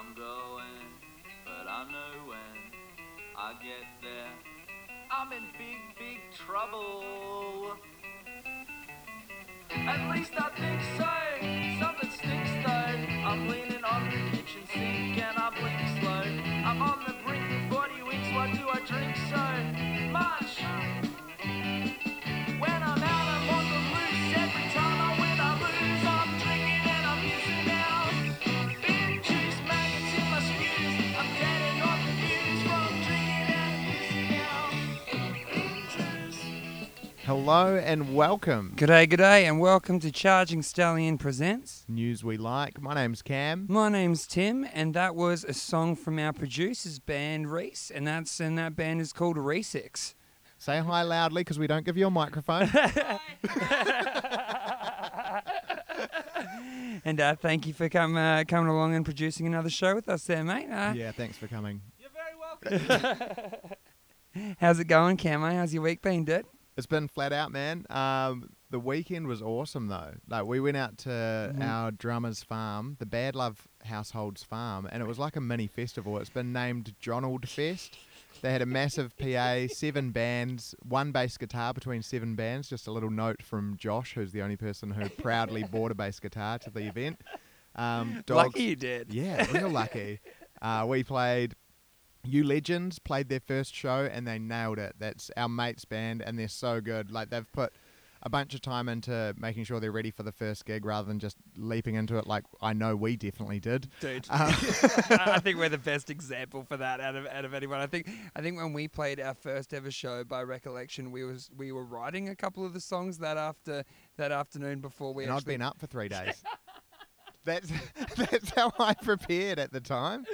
I'm going, but I know when I get there, I'm in big, big trouble. At least I think so. Something stinks though. I'm leaning on the kitchen sink and I blink slow. I'm on the brink of body winks. Why do I drink so Hello and welcome. G'day, g'day, and welcome to Charging Stallion Presents. News we like. My name's Cam. My name's Tim, and that was a song from our producer's band Reese, and that's and that band is called Resix. Say hi loudly because we don't give you a microphone. And uh, thank you for come, uh, coming along and producing another show with us there, mate. Uh, yeah, thanks for coming. You're very welcome. How's it going, Camo? How's your week been, dude? It's been flat out, man. Um, the weekend was awesome though. Like we went out to Mhm. our drummer's farm, the Bad Love Households farm, and it was like a mini festival. It's been named Jonald Fest. They had a massive PA, seven bands, one bass guitar between seven bands. Just a little note from Josh, who's the only person who proudly bought a bass guitar to the event. Um, dogs, Lucky you did. Yeah, real lucky. Uh, we played. You Legends played their first show and they nailed it. That's our mates band and they're so good. Like they've put a bunch of time into making sure they're ready for the first gig rather than just leaping into it like I know we definitely did. Dude, Um, I think we're the best example for that out of out of anyone. I think I think when we played our first ever show, by recollection, we was we were writing a couple of the songs that after that afternoon before we and actually been up for three days. That's that's how I prepared at the time.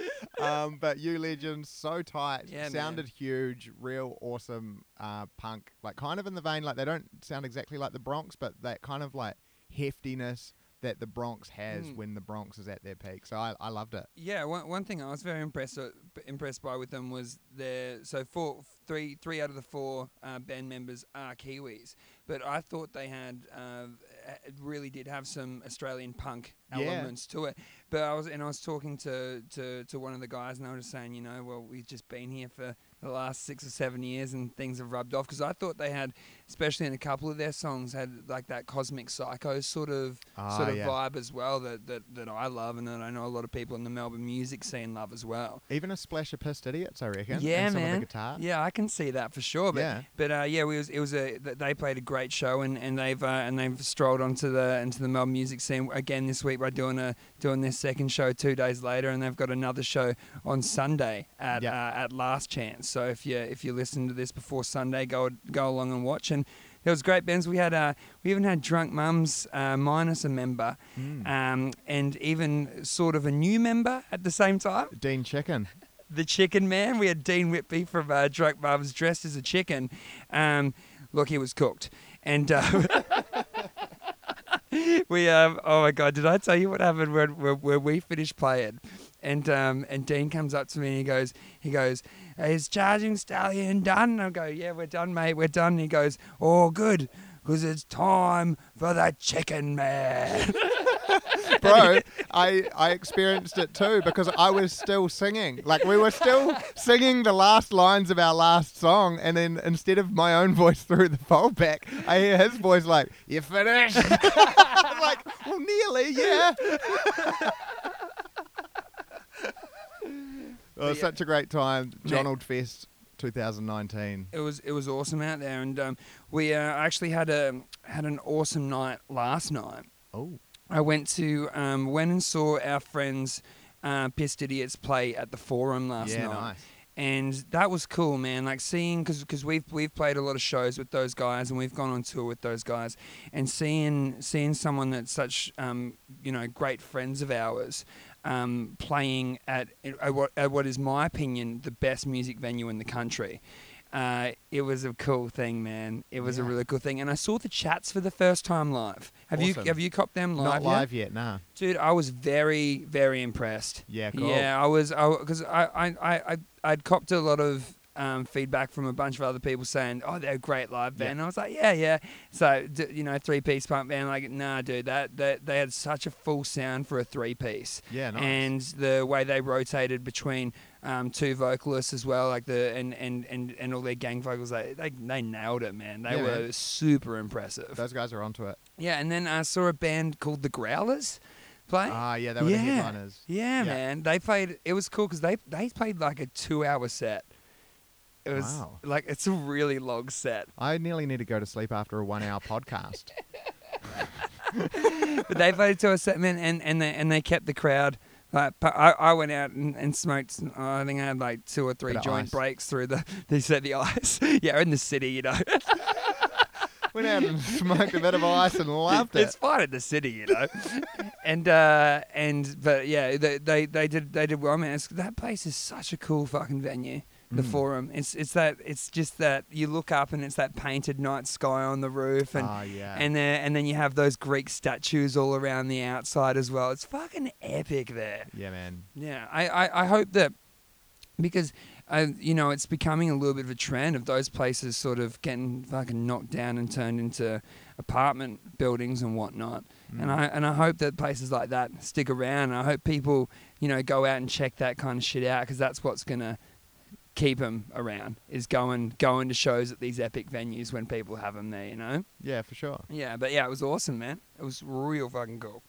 Um, but you legends so tight, Yeah, man. sounded huge, real awesome uh, punk, like kind of in the vein like they don't sound exactly like the Bronx, but that kind of like heftiness that the Bronx has Mm. when the Bronx is at their peak. So I, I loved it. Yeah, one, one thing I was very impressed uh, impressed by with them was their so four three three out of the four uh, band members are Kiwis, but I thought they had uh, Uh, it really did have some Australian punk Yeah. elements to it. But I was and I was talking to, to, to one of the guys and they were just saying, you know, well we've just been here for the last six or seven years and things have rubbed off because I thought they had, especially in a couple of their songs, had like that Cosmic Psychos sort of Ah, sort of yeah. vibe as well that, that, that I love and that I know a lot of people in the Melbourne music scene love as well. Even a splash of Pist Idiots, I reckon. Yeah, man. Of the guitar. Yeah, I can see that for sure. But Yeah. but uh, yeah, it was it was a they played a great show and, and they've uh, and they've strolled onto the into the Melbourne music scene again this week by doing a doing their second show two days later, and they've got another show on Sunday at Yep. uh, at Last Chance. So if you if you listen to this before Sunday, go go along and watch. And there was great bands. We had uh, we even had Drunk Mums uh, minus a member, Mm. um, and even sort of a new member at the same time Dean Chicken. the chicken man. We had Dean Whitby from uh, Drunk Mums dressed as a chicken. Um, look, he was cooked. And uh, we, um, oh my God, did I tell you what happened when, when, when we finished playing? And um, and Dean comes up to me and he goes, he goes, is Charging Stallion done? I go, yeah, we're done, mate, we're done. And he goes, oh, good, because it's time for the chicken man. Bro, I, I experienced it too because I was still singing. Like we were still singing the last lines of our last song, and then instead of my own voice through the foldback, I hear his voice like, "You finished?" Like, well, nearly, yeah. it was yeah. such a great time, Jonald Fest 2019. it was it was awesome out there, and um, we uh, actually had a had an awesome night last night. Oh, I went to um, went and saw our friends uh, Pist Idiots play at the Forum last yeah, night, nice. and that was cool, man. Like seeing because we've we've played a lot of shows with those guys, and we've gone on tour with those guys, and seeing seeing someone that's such um, you know great friends of ours. Um, playing at, at, what, at what is my opinion the best music venue in the country, uh, it was a cool thing, man. It was a really cool thing, and I saw the chats for the first time live. Have Awesome. you have you copped them live? Not live yet, nah. dude. I was very very impressed. Yeah, cool. Yeah, I was, I because I, I, I, I, I'd copped a lot of um, feedback from a bunch of other people saying, "Oh, they're a great live band." And I was like, "Yeah, yeah." So d- you know, three piece punk band. Like, nah, dude, that, that they had such a full sound for a three piece. Yeah, nice. And the way they rotated between um, two vocalists as well, like the and and and, and all their gang vocals, they, they they nailed it, man. They Yeah, were man. super impressive. Those guys are onto it. yeah, and then I saw a band called the Growlers play. Ah, yeah, they were the headliners. yeah, Yeah. man. They played. It was cool because they they played like a two hour set. It was Wow. like it's a really long set, I nearly need to go to sleep after a one-hour podcast. but they played to a set, man, and and they and they kept the crowd. Like I, I went out and, and smoked. uh, I think I had like two or three Bit of joint ice. breaks through the. They said the ice. yeah, in the city, you know. Went out and smoked a bit of ice and loved it. It's fine in the city, you know. and uh, and but yeah, they they, they did they did well, man. It's, that place is such a cool fucking venue. The Mm. Forum. It's it's that it's just that you look up and it's that painted night sky on the roof and. Ah, yeah. And then, and then you have those Greek statues all around the outside as well. It's fucking epic there. yeah, man. Yeah, I, I, I hope that because uh, you know it's becoming a little bit of a trend of those places sort of getting fucking knocked down and turned into apartment buildings and whatnot. And Mm. I and I hope that places like that stick around. I hope people you know go out and check that kind of shit out because that's what's gonna keep them around is going going to shows at these epic venues when people have them there. You know. Yeah, for sure. Yeah, but yeah, it was awesome, man. It was real fucking cool.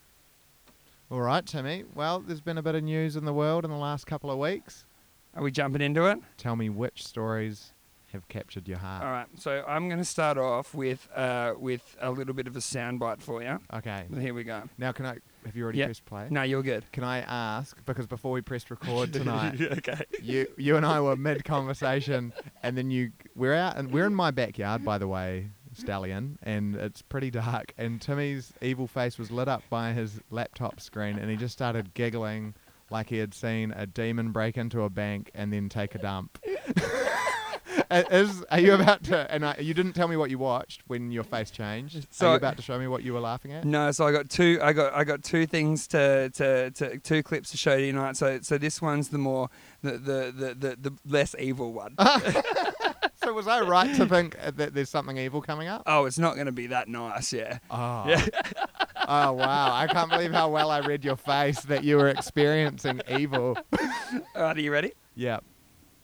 All right, Timmy. Well, there's been a bit of news in the world in the last couple of weeks. Are we jumping into it? Tell me which stories have captured your heart. All right, so I'm going to start off with uh, with a little bit of a soundbite for you. Okay. Here we go. Now, can I? Have you already Yeah. pressed play? No, you're good. Can I ask because before we pressed record tonight, okay. you you and I were mid conversation, and then you we're out and we're in my backyard, by the way, Stallion, and it's pretty dark. And Timmy's evil face was lit up by his laptop screen, and he just started giggling like he had seen a demon break into a bank and then take a dump. Is are you about to? And I, you didn't tell me what you watched when your face changed. So- are you about to show me what you were laughing at? No, so I got two. I got I got two things to, to, to two clips to show you tonight. So so this one's the more the the the, the, the less evil one. So was I right to think that there's something evil coming up? oh, it's not going to be that nice. Yeah. Oh. Yeah. oh wow! I can't believe how well I read your face that you were experiencing evil. All right, are you ready? Yep.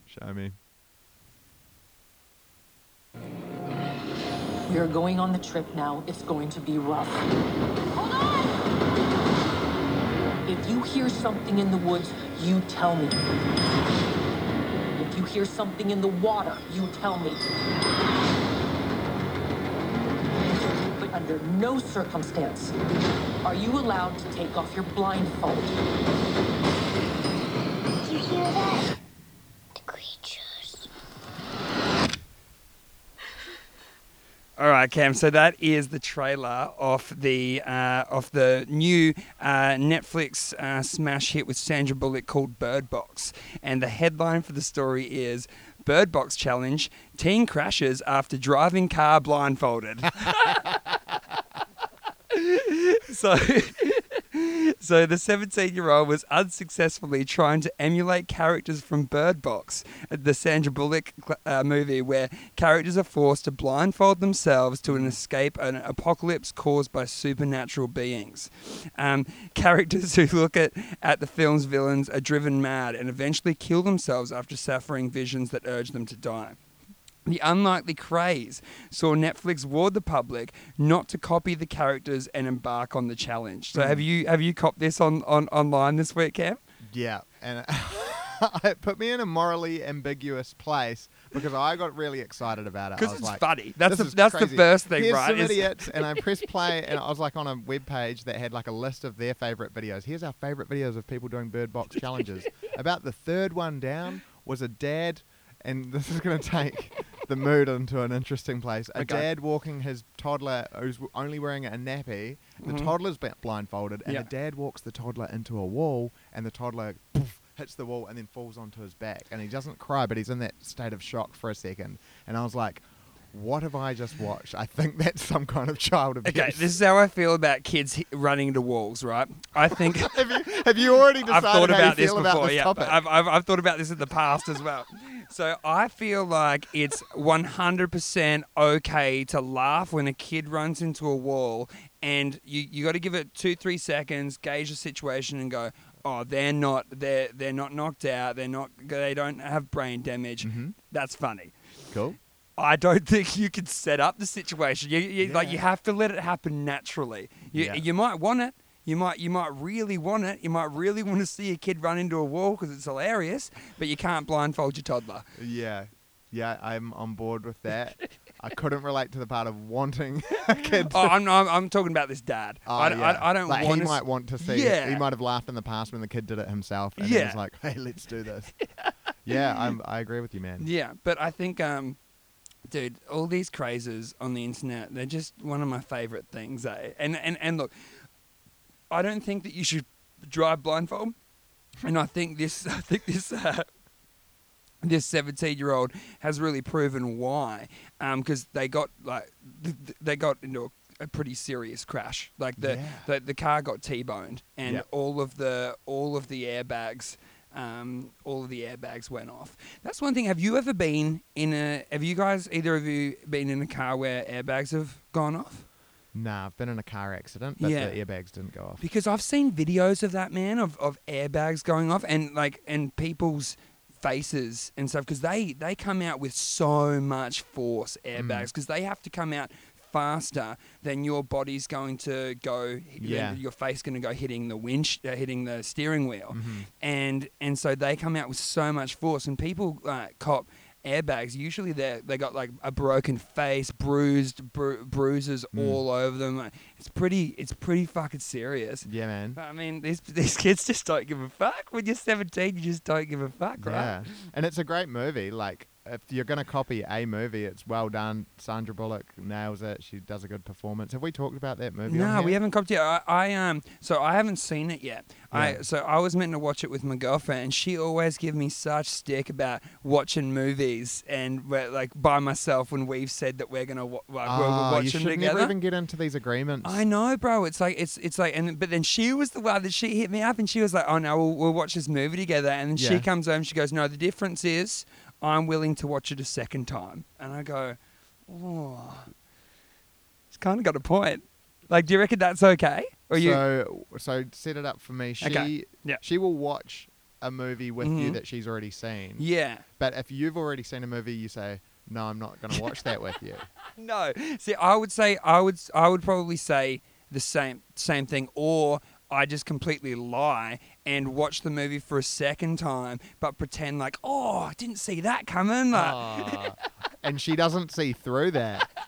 Show me. Are going on the trip now. It's going to be rough. If you hear something in the woods, you tell me. If you hear something in the water, you tell me. But under no circumstance are you allowed to take off your blindfold. Did you hear that? The creatures. All right, Cam. So that is the trailer of the uh, of the new uh, Netflix uh, smash hit with Sandra Bullock called Bird Box, and the headline for the story is Bird Box Challenge: Teen crashes after driving car blindfolded. so. So the 17-year-old was unsuccessfully trying to emulate characters from Bird Box, the Sandra Bullock uh, movie, where characters are forced to blindfold themselves to an escape an apocalypse caused by supernatural beings. Um, characters who look at, at the film's villains are driven mad and eventually kill themselves after suffering visions that urge them to die. The unlikely craze saw Netflix warn the public not to copy the characters and embark on the challenge. So have mm. you have you copped this on, on online this week, Cam? Yeah, and it put me in a morally ambiguous place because I got really excited about it. Because it's like, funny. That's the that's crazy. the first thing, Here's right? some idiots, and I pressed play, and I was like on a web page that had like a list of their favorite videos. Here's our favorite videos of people doing bird box challenges. About the third one down was a dad, and this is going to take the mood into an interesting place. A Okay. dad walking his toddler who's only wearing a nappy. The Mhm. toddler's blindfolded, and Yeah. the dad walks the toddler into a wall, and the toddler. Poof, Hits the wall and then falls onto his back, and he doesn't cry, but he's in that state of shock for a second. And I was like, "What have I just watched? I think that's some kind of child abuse." Okay, this is how I feel about kids hi- running into walls, right? I think have you have you already I've decided thought how about you this feel before. about this yeah, topic? I've, I've, I've thought about this in the past as well. So I feel like it's 100% okay to laugh when a kid runs into a wall, and you you got to give it two three seconds, gauge the situation, and go. Oh, they're not they're they're not knocked out. They're not they don't have brain damage. Mm-hmm. That's funny. Cool. I don't think you can set up the situation. You, you like you have to let it happen naturally. You Yeah. you might want it. You might you might really want it. You might really want to see a kid run into a wall because it's hilarious. But you can't blindfold your toddler. Yeah. Yeah, I'm on board with that. I couldn't relate to the part of wanting a kid. to- Oh, I'm, I'm I'm talking about this dad. Oh, I, yeah. I, I don't like want he to. might want to see. Yeah. He might have laughed in the past when the kid did it himself, and Yeah. yeah. was like, "Hey, let's do this." yeah, I'm, I agree with you, man. Yeah, but I think, um, dude, all these crazes on the internet, they're just one of my favorite things, eh? And and and look, I don't think that you should drive blindfold, and I think this, I think this. Uh, this 17 year old has really proven why because they got like th- th- they got into a, a pretty serious crash like the, Yeah. the the car got t-boned and Yep. all of the all of the airbags um, all of the airbags went off. That's one thing. Have you ever been in a? Have you guys either of you been in a car where airbags have gone off? Nah, I've been in a car accident, but Yeah. the airbags didn't go off. Because I've seen videos of that man of, of airbags going off and like and people's faces and stuff because they they come out with so much force airbags because they have to come out faster than your body's going to go Yeah. your face going to go hitting the winch uh, hitting the steering wheel Mm-hmm. and and so they come out with so much force and people uh, cop airbags usually they they got like a broken face bruised bru- bruises Mm. all over them it's pretty it's pretty fucking serious Yeah, man. but, I mean, these these kids just don't give a fuck. When you're 17, you just don't give a fuck, right? Yeah, and it's a great movie. Like, if you're gonna copy a movie, it's well done. Sandra Bullock nails it. She does a good performance. Have we talked about that movie? No, we haven't copped it. I, I um, so I haven't seen it yet. I so I was meant to watch it with my girlfriend, and she always give me such stick about watching movies and we're, like by myself when we've said that we're gonna wa- like, we're, Oh, we're you watching should together. never even get into these agreements. I know, bro. It's like it's it's like, and but then she was the one that she hit me up, and she was like, "Oh no, we'll, we'll watch this movie together." And then she comes home, she goes, "No, the difference is I'm willing to watch it a second time." And I go, "Oh, it's kind of got a point." Like, do you reckon that's okay? Or you? so, so set it up for me. She, Okay, yeah. she will watch a movie with you Mhm. that she's already seen. Yeah. But if you've already seen a movie, you say, "No, I'm not going to watch that with you." No. See, I would say I would I would probably say the same same thing, or I just completely lie and watch the movie for a second time, but pretend like, oh, I didn't see that coming. Like, Ah. and she doesn't see through that.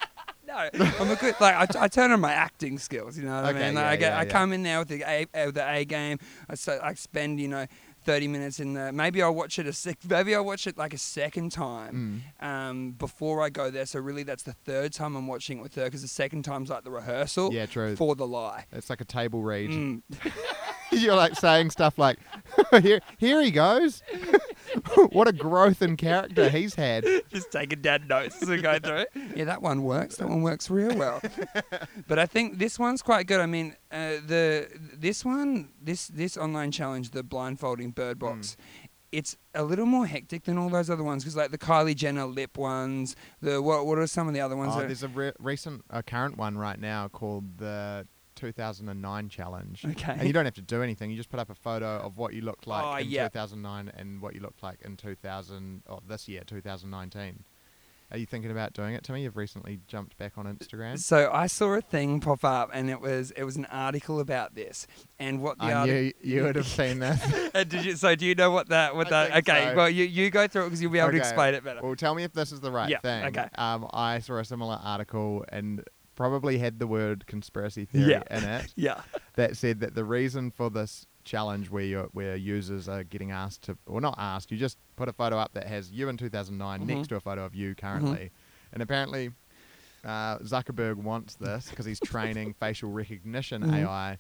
No, I'm a good like I, I turn on my acting skills. You know what I Okay, mean? Like, yeah, I get yeah, I yeah. come in there with the A uh, the A game. I so I spend you know. 30 minutes in there. maybe I'll watch it a sec maybe I'll watch it like a second time Mm. um, before I go there so really that's the third time I'm watching it with her because the second time's like the rehearsal Yeah, true. for the lie It's like a table read. Mm. You're like saying stuff like, "Here, here he goes. what a growth in character he's had." just taking down notes as we go through. Yeah, that one works. That one works real well. but I think this one's quite good. I mean, uh, the this one, this this online challenge, the blindfolding bird box. It's a little more hectic than all those other ones because, like the Kylie Jenner lip ones, the what? What are some of the other ones? Oh, there's a re- recent, a current one right now called the 2009 challenge. Okay. And you don't have to do anything. You just put up a photo of what you looked like Oh, in yeah. 2009 and what you looked like in 2000 or this year, 2019. Are you thinking about doing it, to me? You've recently jumped back on Instagram. So I saw a thing pop up, and it was it was an article about this, and what the I article. knew you would have seen this. Uh, Did you? So do you know what that? What I that? Okay. so. Well, you, you go through it because you'll be able to explain it better. Well, tell me if this is the right Yeah, thing. okay. Um, I saw a similar article and probably had the word conspiracy theory Yeah. in it yeah. that said that the reason for this challenge where you where users are getting asked to or not asked, you just put a photo up that has you in 2009 Mhm. next to a photo of you currently, and apparently. Uh, Zuckerberg wants this because he's training facial recognition Mhm. AI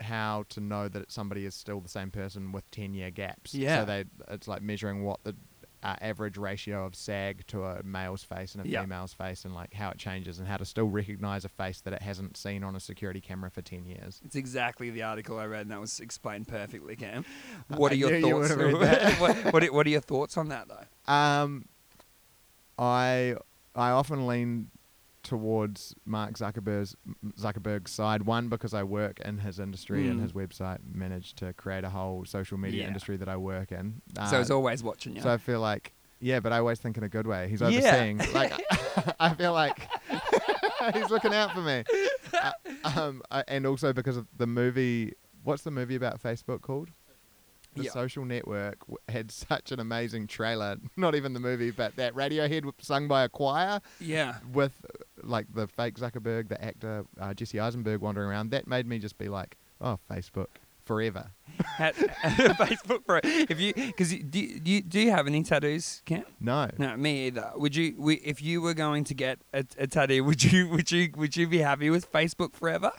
how to know that somebody is still the same person with 10 year gaps. Yeah. So they it's like measuring what the uh, average ratio of SAG to a male's face and a Yeah. female's face, and like how it changes, and how to still recognize a face that it hasn't seen on a security camera for ten years. It's exactly the article I read, and that was explained perfectly, Cam. What I are your you thoughts? that. what, what, are, what are your thoughts on that, though? Um, I I often lean towards Mark Zuckerberg's Zuckerberg's side. One because I work in his industry and Mm. his website managed to create a whole social media Yeah. industry that I work in. so Uh, he's always watching you. So I feel like, yeah, but I always think in a good way. He's Yeah. overseeing. like, I feel like he's looking out for me. Uh, um, and also because of the movie. What's the movie about Facebook called? The Yeah. Social Network w- had such an amazing trailer. Not even the movie, but that Radiohead sung by a choir yeah. with uh, like the fake Zuckerberg, the actor uh, Jesse Eisenberg wandering around. That made me just be like, oh, Facebook forever. At, Facebook for if you because do, you- do you, do you have any tattoos, Cam? No. No, me either. Would you? We, if you were going to get a, a tattoo, would you? Would you? Would you be happy with Facebook forever?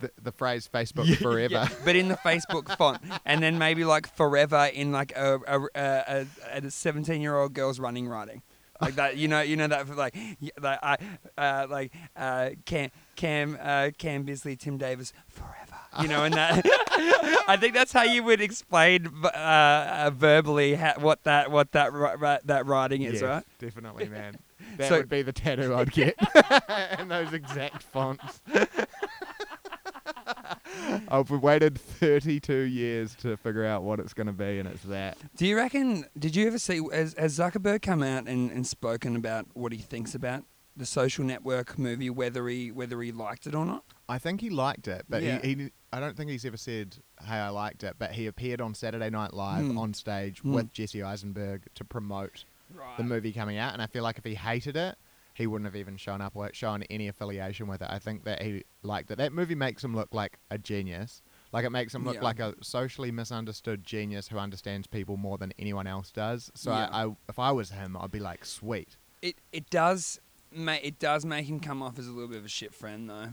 The, the phrase Facebook forever. Yeah, but in the Facebook font, and then maybe like forever in like a a, a, a, a seventeen-year-old girl's running writing. Like that, you know, you know that for like, like I, uh, like uh, Cam, Cam, uh, Cam Bisley, Tim Davis, forever. You know, and that, I think that's how you would explain uh, uh, verbally ha- what that, what that, that writing is, Yes, right? Definitely, man. That So- would be the tattoo I'd get. and those exact fonts. I've waited 32 years to figure out what it's going to be, and it's that. Do you reckon? Did you ever see? Has, has Zuckerberg come out and, and spoken about what he thinks about the Social Network movie, whether he whether he liked it or not? I think he liked it, but Yeah. he, he, I don't think he's ever said, "Hey, I liked it." But he appeared on Saturday Night Live Hmm. on stage Hmm. with Jesse Eisenberg to promote Right. the movie coming out, and I feel like if he hated it, he wouldn't have even shown up or shown any affiliation with it. I think that he liked it. That movie makes him look like a genius. Like it makes him look Yeah. like a socially misunderstood genius who understands people more than anyone else does. So Yeah. I, I, if I was him, I'd be like, sweet. It it does. Ma- it does make him come off as a little bit of a shit friend, though.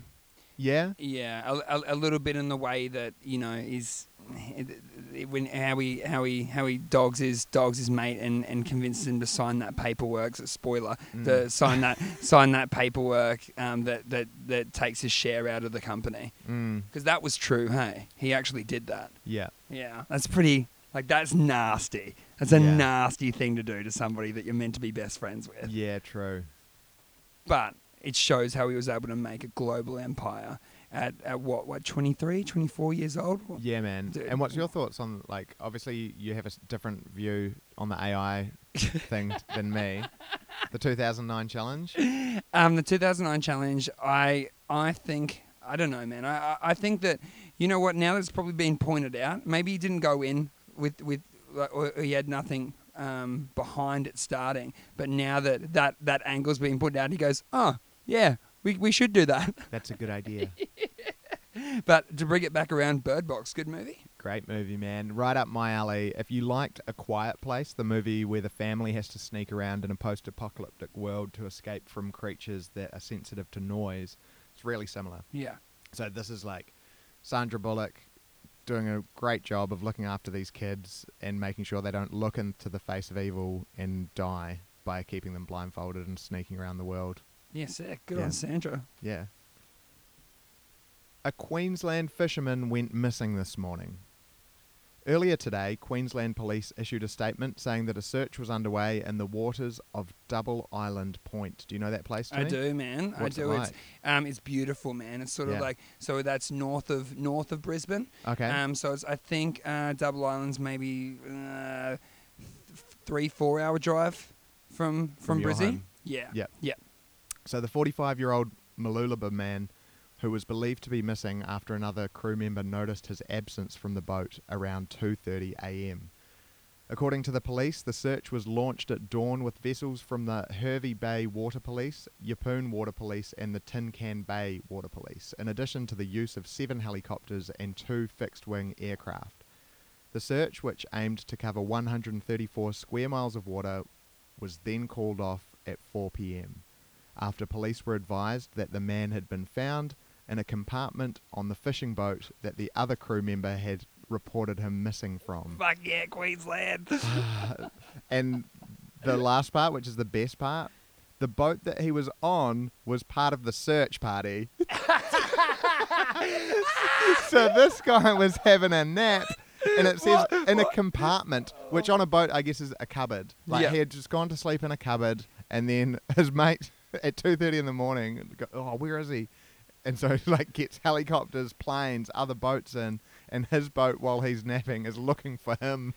Yeah, Yeah, a, a, a little bit in the way that you know is when how he how he how he dogs his dogs his mate and, and convinces him to sign that paperwork. So spoiler, Mm. to sign that sign that paperwork um, that that that takes his share out of the company mm, because that was true. Hey, he actually did that. yeah, Yeah, that's pretty. Like that's nasty. That's a Yeah. nasty thing to do to somebody that you're meant to be best friends with. yeah, true. But it shows how he was able to make a global empire at, at what what 23, 24 years old. Yeah, man. Dude. And what's your thoughts on like? Obviously, you have a different view on the AI thing than me. The 2009 challenge. Um, the 2009 challenge. I I think I don't know, man. I I- think that you know what. Now that it's probably been pointed out, maybe he didn't go in with with or he had nothing um, behind it starting. But now that that that angle's being put out, he goes, oh yeah, we we should do that. That's a good idea. but to bring it back around, Bird Box, good movie. Great movie, man. Right up my alley. If you liked A Quiet Place, the movie where the family has to sneak around in a post apocalyptic world to escape from creatures that are sensitive to noise, it's really similar. Yeah. So this is like Sandra Bullock doing a great job of looking after these kids and making sure they don't look into the face of evil and die by keeping them blindfolded and sneaking around the world. Yeah, sick. Good Yeah. on Sandra. Yeah. A Queensland fisherman went missing this morning. Earlier today, Queensland Police issued a statement saying that a search was underway in the waters of Double Island Point. Do you know that place? I do, man. What's I it do. It's um, it's beautiful, man. It's sort of like so that's north of north of Brisbane. Okay. Um, so it's I think uh, Double Island's maybe uh, th- three four hour drive from from, From Brizzy. home. Yeah. Yeah. So the 45-year-old Mooloolaba man, who was believed to be missing after another crew member noticed his absence from the boat around 2:30 a.m. According to the police, the search was launched at dawn with vessels from the Hervey Bay Water Police, Yeppoon Water Police, and the Tin Can Bay Water Police, in addition to the use of seven helicopters and two fixed-wing aircraft. The search, which aimed to cover 134 square miles of water, was then called off at 4 p.m. after police were advised that the man had been found in a compartment on the fishing boat that the other crew member had reported him missing from. Fuck yeah, Queensland. And the last part, which is the best part, the boat that he was on was part of the search party. so this guy was having a nap. And it says in a compartment, which on a boat I guess is a cupboard. Like he had just gone to sleep in a cupboard, and then his mate at two thirty in the morning, go, oh, where is he? And so like gets helicopters, planes, other boats in, and his boat while he's napping is looking for him.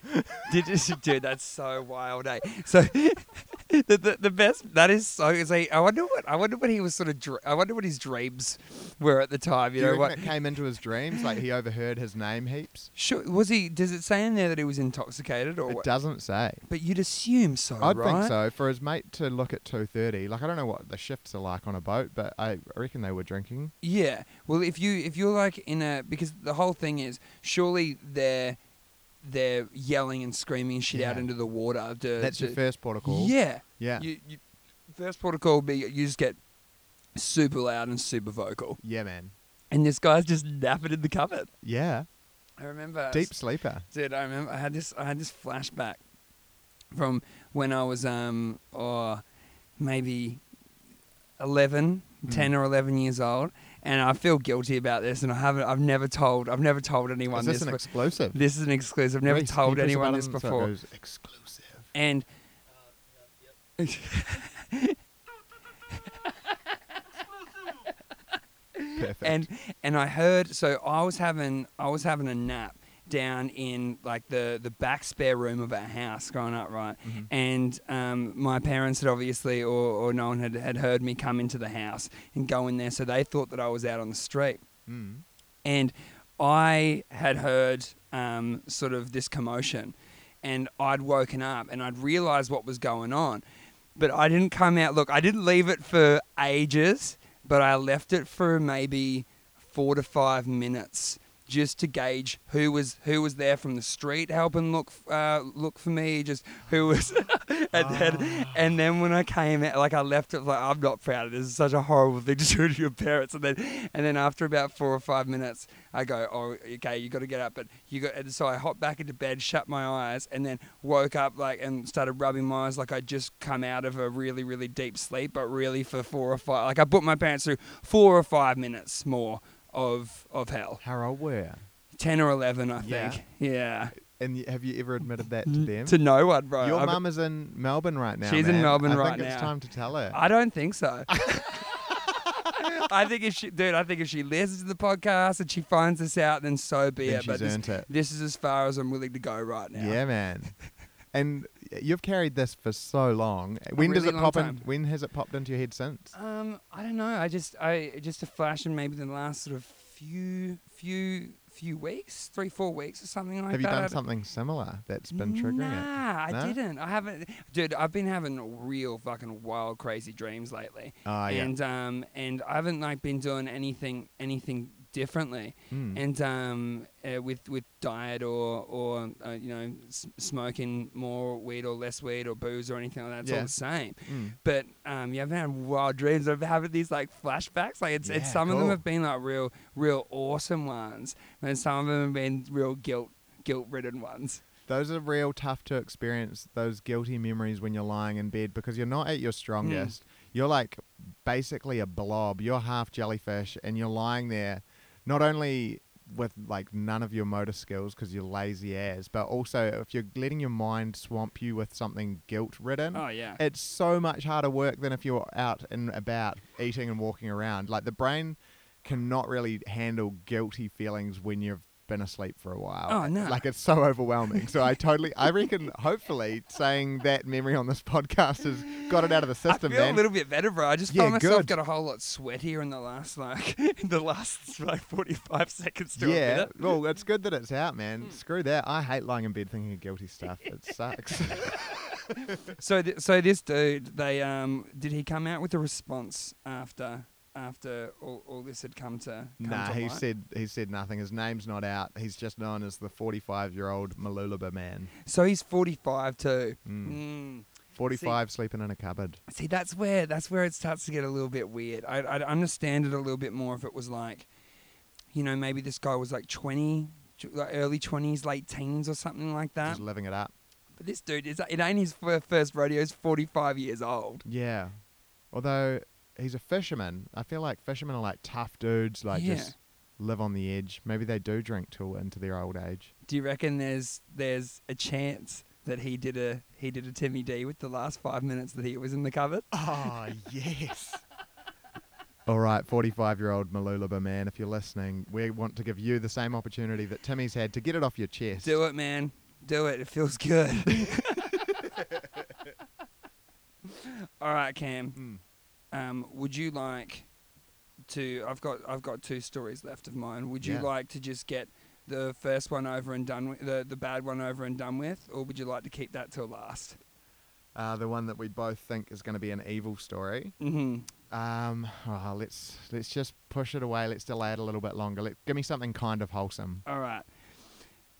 Did you, dude, that's so wild, eh? So the, the the best that is so is like, I wonder what I wonder what he was sort of dr- I wonder what his dreams were at the time. You Do you know what? it came into his dreams? Like he overheard his name heaps? Sure, was he? Does it say in there that he was intoxicated or It what? doesn't say. But you'd assume so, I'd right? think so. For his mate to look at two thirty, like I don't know what the shifts are like on a boat, but I reckon they were drinking. Yeah. Well, if you if you're like in a because the whole thing is surely they're they're yelling and screaming shit out into the water. To, That's your to- first protocol. Yeah. Yeah. You, you, first protocol would be you just get super loud and super vocal, Yeah, man. and this guy's just napping in the cupboard. Yeah. I remember Deep sleeper. Dude, I remember I had this I had this flashback from when I was um or maybe 11, Mm. 10 or 11 years old and I feel guilty about this and I haven't I've never told I've never told anyone Is this this an exclusive? this is an exclusive. I've never can told you press a anyone this it before. goes exclusive. and Perfect. and and I heard so I was having I was having a nap down in like the the back spare room of our house growing up right Mm-hmm. and um, my parents had obviously or, or no one had, had heard me come into the house and go in there so they thought that I was out on the street Mm. and I had heard um, sort of this commotion, and I'd woken up and I'd realised what was going on, but I didn't come out. Look, I didn't leave it for ages, but I left it for maybe four to five minutes just to gauge who was who was there from the street helping look uh, look for me, just who was, and then and then when I came out, like I left it like I'm not proud of this. It's such a horrible thing to do to your parents, and then and then after about four or five minutes, I go, oh okay, you got to get up, but you got, and so I hopped back into bed, shut my eyes, and then woke up like and started rubbing my eyes like I'd just come out of a really really deep sleep, but really for four or five, like I put my parents through four or five minutes more of of hell. How old were you? 10 or 11, I Yeah. think. Yeah. And y- have you ever admitted that to mm. them? To no one, bro. Your I- mum is in Melbourne right now. She's in man. Melbourne I right think it's time to tell her. I don't think so. I think if she, dude, I think if she listens to the podcast and she finds this out, then so be Then it. But she's this, earned it. this is as far as I'm willing to go right now. Yeah, man. and you've carried this for so long. When does it pop in? time. When has it popped into your head since? Um, I don't know. I just, I just a flash in maybe the last sort of few, few, few weeks, three, four weeks or something like that. have you done something similar that's been triggering nah, it? I No? didn't. I haven't, dude. I've been having real fucking wild, crazy dreams lately. Oh, yeah. and um and I haven't like been doing anything anything differently Mm. and um uh, with with diet or or uh, you know s- smoking more weed or less weed or booze or anything like that it's all the same Mm. but um yeah I've had wild dreams of having these like flashbacks like it's, it's Yeah, some of them have been like real real awesome ones and some of them have been real guilt guilt ridden ones Those are real tough to experience, those guilty memories when you're lying in bed because you're not at your strongest. You're like basically a blob. You're half jellyfish and you're lying there not only with like none of your motor skills because you're lazy as, but also if you're letting your mind swamp you with something guilt ridden. oh yeah It's so much harder work than if you're out and about eating and walking around. Like the brain cannot really handle guilty feelings when you've been asleep for a while. Oh, no. Like it's so overwhelming. So I totally I reckon hopefully saying that memory on this podcast has got it out of the I system, feel man. a little bit better, bro. I just Yeah, found myself good. got a whole lot sweatier in the last like in the last like forty five seconds to a yeah, minute. well, it's good that it's out, man. Hmm. Screw that. I hate lying in bed thinking of guilty stuff. It sucks. So th- so this dude, they um did he come out with a response after after all, all this had come to come nah, to he light? said he said nothing. His name's not out. He's just known as the 45 year old Mooloolaba man. So he's forty five too. Mm. Mm. 45 sleeping in a cupboard. See, that's where that's where it starts to get a little bit weird. I, I'd understand it a little bit more if it was like, you know, maybe this guy was like 20, tw- like early twenties, late teens, or something like that. Just living it up. But this dude is it ain't his fir- first rodeo. He's forty five years old. Yeah. Although he's a fisherman, I feel like fishermen are like tough dudes, like Yeah. just live on the edge. Maybe they do drink till into their old age. Do you reckon there's there's a chance that he did a he did a Timmy D with the last five minutes that he was in the cupboard? Oh, yes. All right, 45 year old Mooloolaba man, if you're listening, we want to give you the same opportunity that Timmy's had to get it off your chest. Do it, man. Do it. It feels good. All right, Cam. Mm. Um, would you like to? I've got I've got two stories left of mine. Would you Yeah. like to just get the first one over and done with, the the bad one over and done with, or would you like to keep that till last? Uh, the one that we both think is going to be an evil story. Mm-hmm. Um, oh, let's let's just push it away. Let's delay it a little bit longer. Let, give me something kind of wholesome. All right.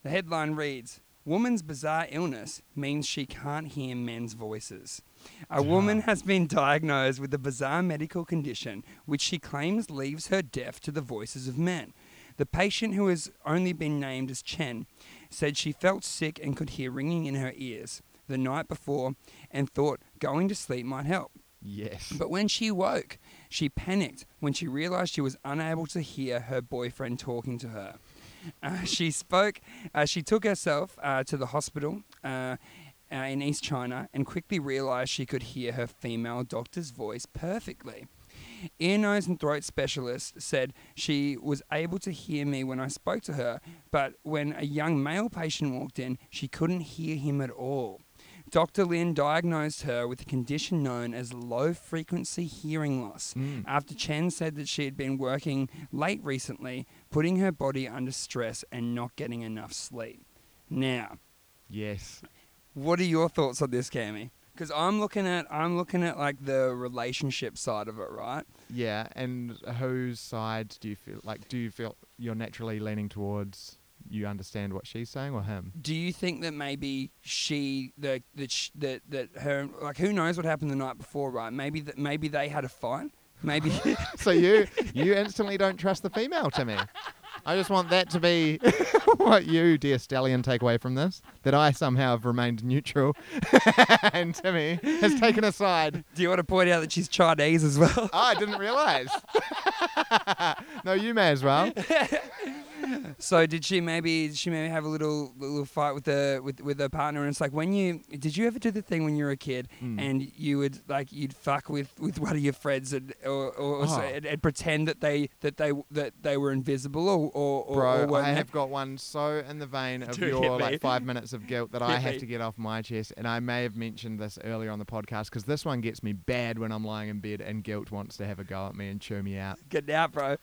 The headline reads Woman's bizarre illness means she can't hear men's voices. A woman has been diagnosed with a bizarre medical condition which she claims leaves her deaf to the voices of men. The patient, who has only been named as Chen, said she felt sick and could hear ringing in her ears the night before and thought going to sleep might help. Yes. But when she woke, she panicked when she realized she was unable to hear her boyfriend talking to her. Uh, she spoke, uh, she took herself uh, to the hospital uh, uh, Uh, in East China and quickly realized she could hear her female doctor's voice perfectly. Ear, nose, and throat specialist said she was able to hear me when I spoke to her, but when a young male patient walked in, she couldn't hear him at all. Dr. Lin diagnosed her with a condition known as low frequency hearing loss hmm. after Chen said that she had been working late recently, putting her body under stress and not getting enough sleep. Now, yes. What are your thoughts on this, Cammy? Because I'm looking at I'm looking at like the relationship side of it, right? Yeah. And whose side do you feel like? Do you feel you're naturally leaning towards? You understand what she's saying, or him? Do you think that maybe she the that sh- that that her like who knows what happened the night before, right? Maybe that maybe they had a fight. Maybe So you you instantly don't trust the female, Timmy. I just want that to be what you, dear stallion, take away from this. That I somehow have remained neutral, and Timmy has taken a side. do you want to point out that she's Chinese as well? Oh, I didn't realise. no, you may as well. So did she maybe did she maybe have a little little fight with the with with her partner? And it's like when you did you ever do the thing when you were a kid Hmm. and you would like you'd fuck with, with one of your friends and or, or so- Oh. and, and pretend that they that they that they were invisible or or, or, Bro, or I weren't have got one so in the vein of Dude, your like five minutes of guilt that I have to get off my chest. And I may have mentioned this earlier on the podcast because this one gets me bad when I'm lying in bed and guilt wants to have a go at me and chew me out. Get out, bro.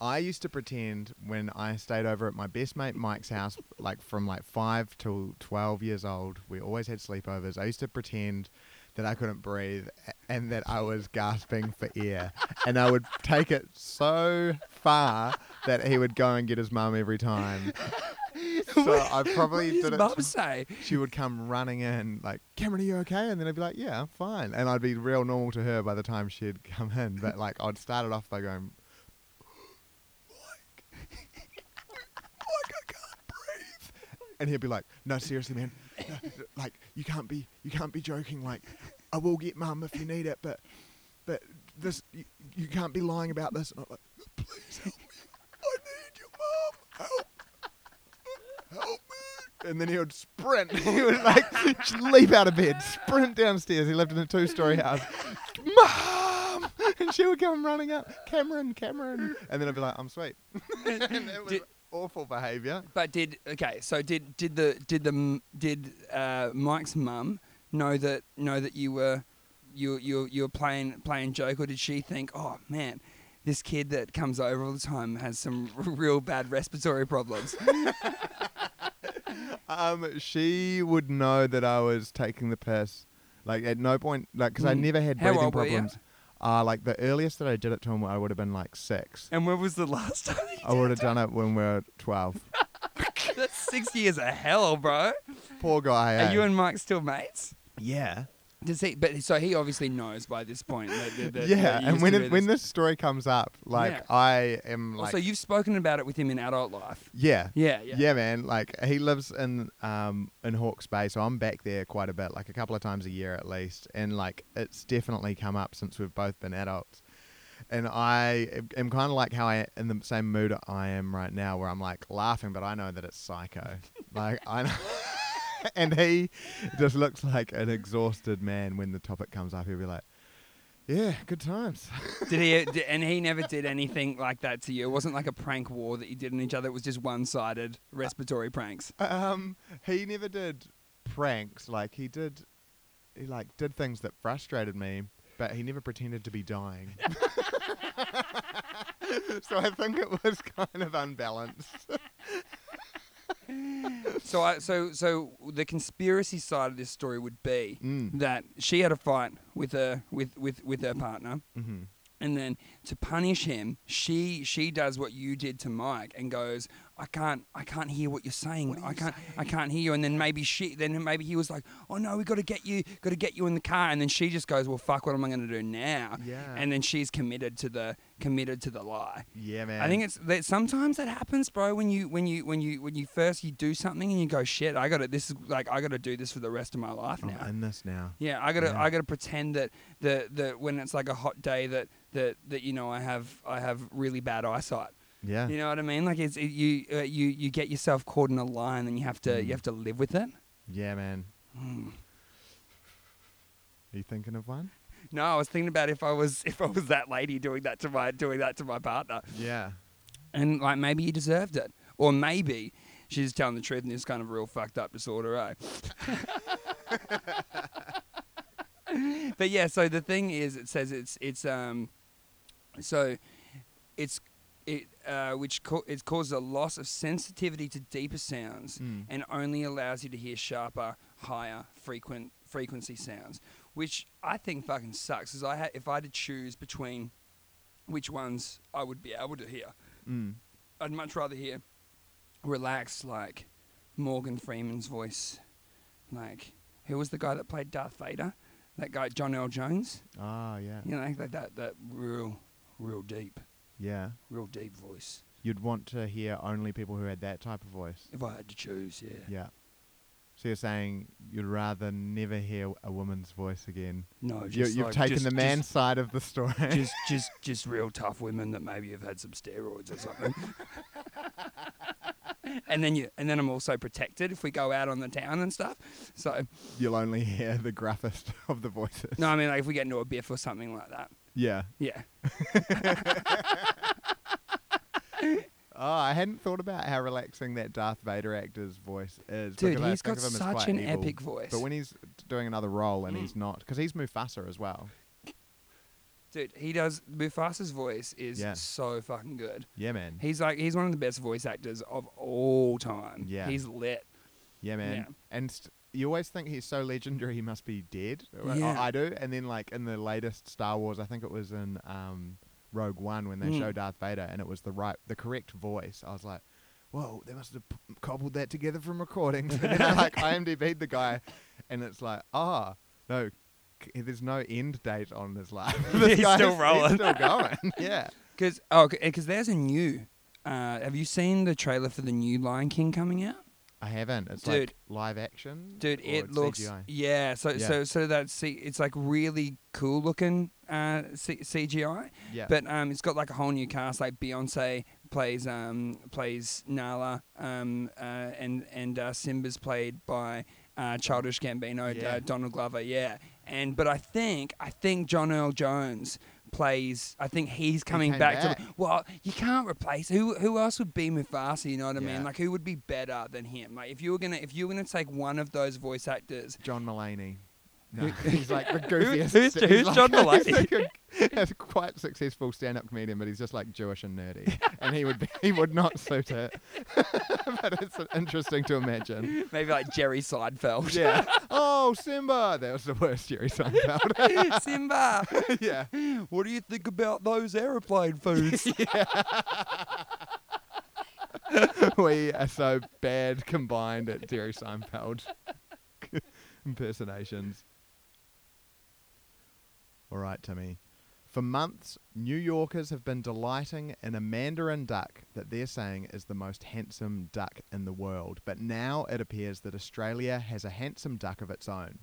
I used to pretend when I stayed over at my best mate Mike's house, like from like five till twelve years old, we always had sleepovers. I used to pretend that I couldn't breathe and that I was gasping for air, and I would take it so far that he would go and get his mum every time. So I probably did it. mum say. she would come running in like, Cameron, are you okay? And then I'd be like, Yeah, I'm fine. And I'd be real normal to her by the time she'd come in. But like, I'd start it off by going, like, like I can't breathe. And he'd be like, No, seriously, man. No, like, you can't be, you can't be joking. Like, I will get mum if you need it, but, but this, you, you can't be lying about this. And I'm like, Please help me. I need your mum. Help help me. And then he would sprint. He would like leap out of bed, sprint downstairs. He lived in a two-story house. Mom! And she would come running up, Cameron, Cameron. And then I'd be like, I'm sweet. and it was Did- awful behaviour. But did okay? So did did the did the did uh, Mike's mum know that know that you were you you you were playing playing joke, or did she think, oh man, this kid that comes over all the time has some real bad respiratory problems? Um, she would know that I was taking the piss. Like at no point, like because I Mm. never had How breathing old were you? problems. Uh, like the earliest that I did it to him, I would have been like six. and when was the last time? You I would have done it when we were twelve. That's six years of hell, bro. Poor guy. Are eh? you and Mike still mates? yeah. Does he? But so he obviously knows by this point. That, that, yeah, that and when it, when this. story comes up, like Yeah. I am like, also you've spoken about it with him in adult life. yeah, Yeah, yeah. yeah, man. Like he lives in um in Hawke's Bay, so I'm back there quite a bit, like a couple of times a year at least, and like it's definitely come up since we've both been adults. And I am- am kind of like how I in the same mood I am right now, where I'm like laughing, but I know that it's psycho. like I know. and he just looks like an exhausted man when the topic comes up. He'll be like, "Yeah, good times." Did he? Did, and he never did anything like that to you. It wasn't like a prank war that you did on each other. It was just one-sided respiratory pranks. Um, he never did pranks. Like he did, he like did things that frustrated me, but he never pretended to be dying. so I think it was kind of unbalanced. So, I, so, so the conspiracy side of this story would be Mm. that she had a fight with her with with with her partner, hmm and then to punish him, she she does what you did to Mike and goes, I can't I can't hear what you're saying. I can't I can't hear you. And then maybe she then maybe he was like, oh no, we got to get you got to get you in the car. And then she just goes, well fuck, what am I going to do now? Yeah. And then she's committed to the committed to the lie. Yeah, man. I think it's that sometimes that happens, bro. When you when you when you when you first you do something and you go, shit, I got to This is like I got to do this for the rest of my life I'm now. in this now. Yeah, I gotta Yeah. I gotta pretend that that that when it's like a hot day that that that you know I have I have really bad eyesight. Yeah. You know what I mean? Like it's it, you uh, you you get yourself caught in a line and you have to Mm. you have to live with it. Yeah, man. Mm. Are you thinking of one? No, I was thinking about if I was if I was that lady doing that to my doing that to my partner, Yeah. and like maybe he deserved it, or maybe she's telling the truth and it's kind of a real fucked up disorder, eh? but yeah, so the thing is, it says it's it's um, so it's it uh, which co- it causes a loss of sensitivity to deeper sounds Mm. and only allows you to hear sharper, higher frequent frequency sounds, which I think fucking sucks. Because I had if I had to choose between which ones I would be able to hear, Mm. I'd much rather hear relaxed like Morgan Freeman's voice, like who was the guy that played Darth Vader? That guy John L. Jones. Ah, yeah. You know, like that that real, real deep, Yeah. real deep voice. You'd want to hear only people who had that type of voice. If I had to choose, yeah. Yeah. So you're saying you'd rather never hear a woman's voice again? No, You, you've like- taken the man's side of the story. Just, just, just, just real tough women that maybe have had some steroids or something. and then you, and then I'm also protected if we go out on the town and stuff. So You'll only hear the gruffest of the voices. no, I mean like if we get into a biff or something like that. Yeah. Yeah. Oh, I hadn't thought about how relaxing that Darth Vader actor's voice is. Dude, he's got of him as such an evil. epic voice. But when he's doing another role and Mm. he's not, because he's Mufasa as well. Dude, he does Mufasa's voice is Yeah. so fucking good. Yeah, man. He's like he's one of the best voice actors of all time. Yeah. He's lit. Yeah, man. Yeah. And st- you always think he's so legendary he must be dead. I- Yeah. I, do. And then, like in the latest Star Wars, I think it was in um, Rogue One when they Mm. show Darth Vader, and it was the right, the correct voice. I was like, "Whoa, they must have p- cobbled that together from recordings." And then I like IMDb'd the guy, and it's like, "Ah, no." c- There's no end date on his life. This He's still rolling. He's still going. yeah. Because oh, because there's a new. Uh, have you seen the trailer for the new Lion King coming out? I haven't. It's Dude. like live action. Dude, it looks CGI? yeah. So Yeah. so so that see, it's like really cool looking uh, C- CGI, Yeah. but um, it's got like a whole new cast. Like Beyonce plays um plays Nala, um uh, and and uh, Simba's played by uh, Childish Gambino, Yeah. uh, Donald Glover. Yeah, and but I think I think John Earl Jones plays. I think he's coming came back, back. to. Well, you can't replace who. Who else would be Mufasa? You know what I Yeah. mean? Like who would be better than him? Like if you were gonna if you were gonna take one of those voice actors. John Mulaney. No, he's like the Who- goofiest. who's- like- John he's Mulaney? like a, a quite successful stand-up comedian, but he's just like Jewish and nerdy, and he would be, he would not suit it. but it's interesting to imagine. Maybe like Jerry Seinfeld. Yeah. Oh, Simba. That was the worst Jerry Seinfeld. Simba. yeah. What do you think about those aeroplane foods? we are so bad combined at Jerry Seinfeld impersonations. All right, Timmy. For months, New Yorkers have been delighting in a mandarin duck that they're saying is the most handsome duck in the world. But now it appears that Australia has a handsome duck of its own.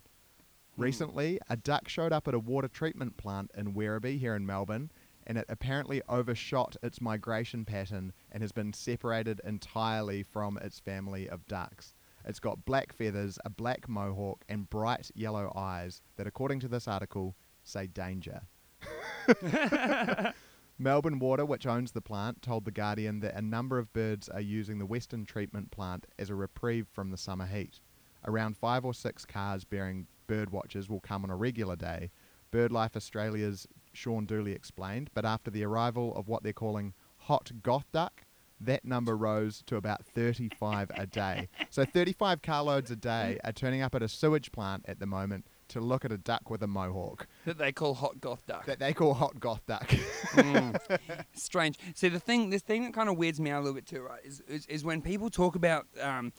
Hmm. Recently, a duck showed up at a water treatment plant in Werribee here in Melbourne, and it apparently overshot its migration pattern and has been separated entirely from its family of ducks. It's got black feathers, a black mohawk, and bright yellow eyes that, according to this article, say danger. Melbourne Water, which owns the plant, told The Guardian that a number of birds are using the Western treatment plant as a reprieve from the summer heat. Around five or six cars bearing bird watchers will come on a regular day. BirdLife Australia's Sean Dooley explained, but after the arrival of what they're calling hot goth duck, that number rose to about 35 a day. So 35 carloads a day are turning up at a sewage plant at the moment to look at a duck with a mohawk That they call hot goth duck. that they call hot goth duck. Mm. Strange. See, the thing, this thing that kind of weirds me out a little bit too, right, is is, is when people talk about um,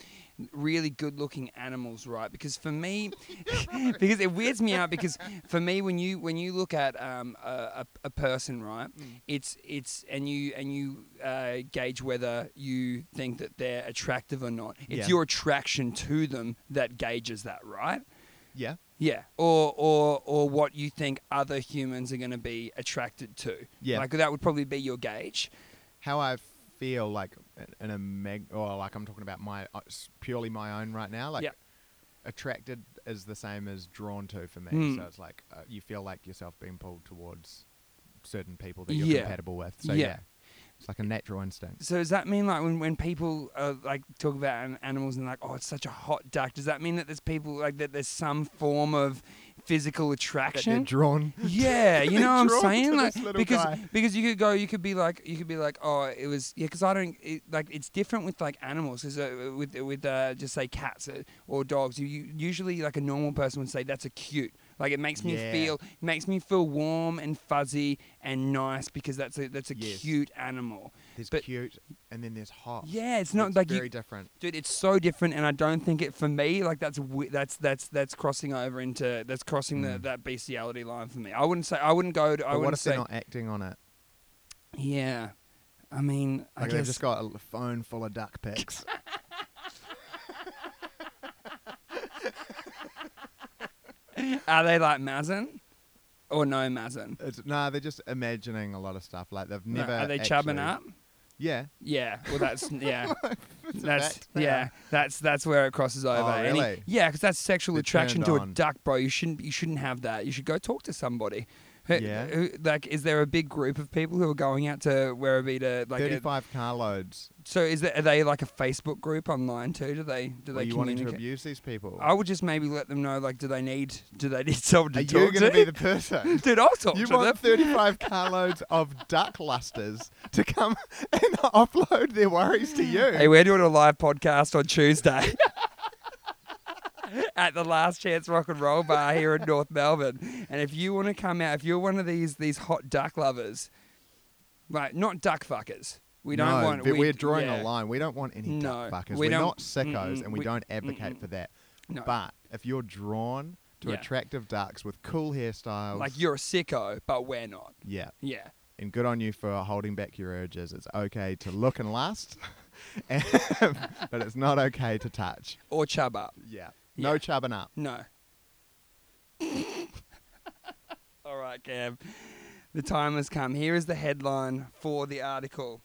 really good-looking animals, right? Because for me, because it weirds me out because for me, when you when you look at um, a, a, a person, right, it's it's and you and you uh, gauge whether you think that they're attractive or not. It's Yeah. your attraction to them that gauges that, right? yeah. Yeah, or or or what you think other humans are going to be attracted to. Yeah. like that would probably be your gauge. How I feel like in- a meg or like I'm talking about my uh, purely my own right now like Yeah. attracted is the same as drawn to for me. Hmm. So it's like uh, you feel like yourself being pulled towards certain people that you're Yeah. compatible with. So Yeah. yeah. It's like a natural instinct. So does that mean like when, when people uh, like talk about an- animals and like oh it's such a hot duck? Does that mean that there's people like that there's some form of physical That they're attraction? drawn. Yeah, you know what I'm saying, like because guy. because you could go, you could be like, you could be like, oh, it was yeah, because I don't it, like it's different with like animals. Because uh, with with uh, just say cats uh, or dogs, you, you usually like a normal person would say that's a cute. Like it makes me Yeah. feel it makes me feel warm and fuzzy and nice because that's a that's a Yes. cute animal. There's But- cute and then there's hot. Yeah, it's not It's like very you, different. dude. It's so different, and I don't think it for me. Like that's that's that's that's crossing over into that's crossing the, that bestiality line for me. I wouldn't say I wouldn't go. To, I Mm. But what wouldn't if say they're not acting on it? yeah. I mean, I Like they've just got a phone full of duck pics. are they like Mazen or no Mazen? it's, nah, they're just imagining a lot of stuff. Like they've never. are they chubbing actually- up? Yeah. Yeah. Well, that's yeah. It's a That's fact, they yeah. are. That's that's where it crosses oh, over. Oh, And he- really? yeah, because that's sexual They're attraction turned to a on. duck, bro. You shouldn't you shouldn't have that. You should go talk to somebody. Yeah. who- like, is there a big group of people who are going out to Werribee to like? Thirty-five carloads. so is there, are they like a Facebook group online too? Do they do Are they you wanting to abuse these people? I would just maybe let them know like, do they need do they need someone to Are you going to be the person? Dude, I'll talk You to them. want 35 carloads of duck lusters to come and offload their worries to you. Hey, we're doing a live podcast on Tuesday at the Last Chance Rock and Roll Bar here in North Melbourne. And if you want to come out, if you're one of these these hot duck lovers, like not duck fuckers, we don't no, want. but we, we're drawing yeah. a line. We don't want any No, duck fuckers. we are not sickos mm-mm, and we, we- don't advocate mm-mm. for that. No. But if you're drawn to Yeah. attractive ducks with cool hairstyles, Like you're a sicko, but we're not. yeah, Yeah. and good on you for holding back your urges. It's okay to look and lust, but it's not okay to touch. Or chub up. Yeah, no Yeah. chubbing up. No. All right, Cam. The time has come. Here is the headline for the article.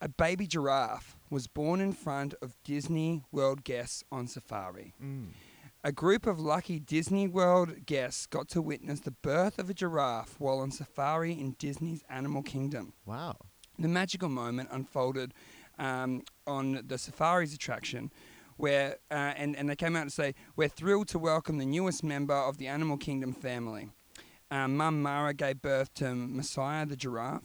A baby giraffe was born in front of Disney World guests on safari. Mm. A group of lucky Disney World guests got to witness the birth of a giraffe while on safari in Disney's Animal Kingdom. Wow. The magical moment unfolded um, on the Safari's attraction, where uh, and and they came out to say, "We're thrilled to welcome the newest member of the Animal Kingdom family." Um, Mum Mara gave birth to Messiah the giraffe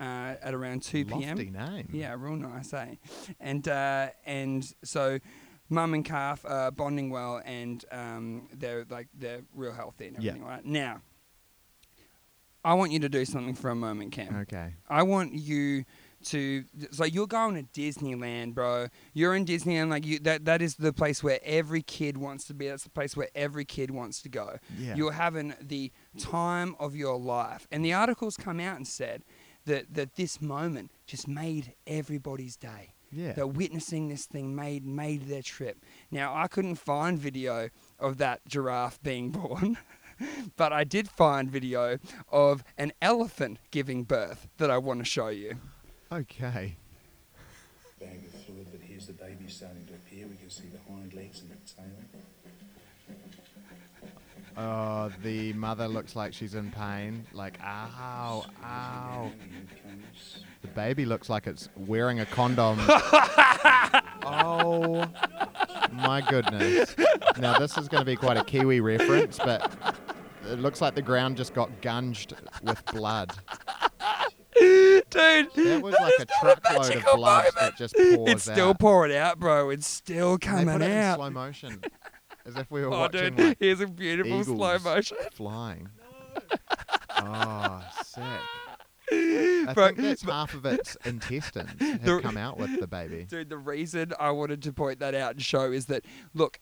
uh, at around two p.m. Lofty name. Yeah, real nice, eh? And uh, and so. Mum and calf are bonding well, and um, they're like they're real healthy and Yeah. everything, right? Now, I want you to do something for a moment, Cam. Okay. I want you to it's like you're going to Disneyland, bro. You're in Disneyland, like you that that is the place where every kid wants to be. That's the place where every kid wants to go. Yeah. You're having the time of your life. And the articles come out and said that that this moment just made everybody's day. Yeah. That witnessing this thing made made their trip. Now I couldn't find video of that giraffe being born. But I did find video of an elephant giving birth that I want to show you. Okay. bag of fluid, but here's the baby starting to appear. We can see the hind legs and the tail. Oh, the mother looks like she's in pain. Like, ow, ow. And here comes The baby looks like it's wearing a condom. oh, my goodness. Now, this is going to be quite a Kiwi reference, but it looks like the ground just got gunged with blood. Dude, That was like a truckload of blood moment. that just pours out. It's still out. pouring out, bro. It's still They coming put it in out. slow motion, as if we were Oh, watching dude, like here's a beautiful slow motion. flying. Oh, sick. I Bro, think that's half of its intestines have The- come out with the baby. Dude, the reason I wanted to point that out and show is that look.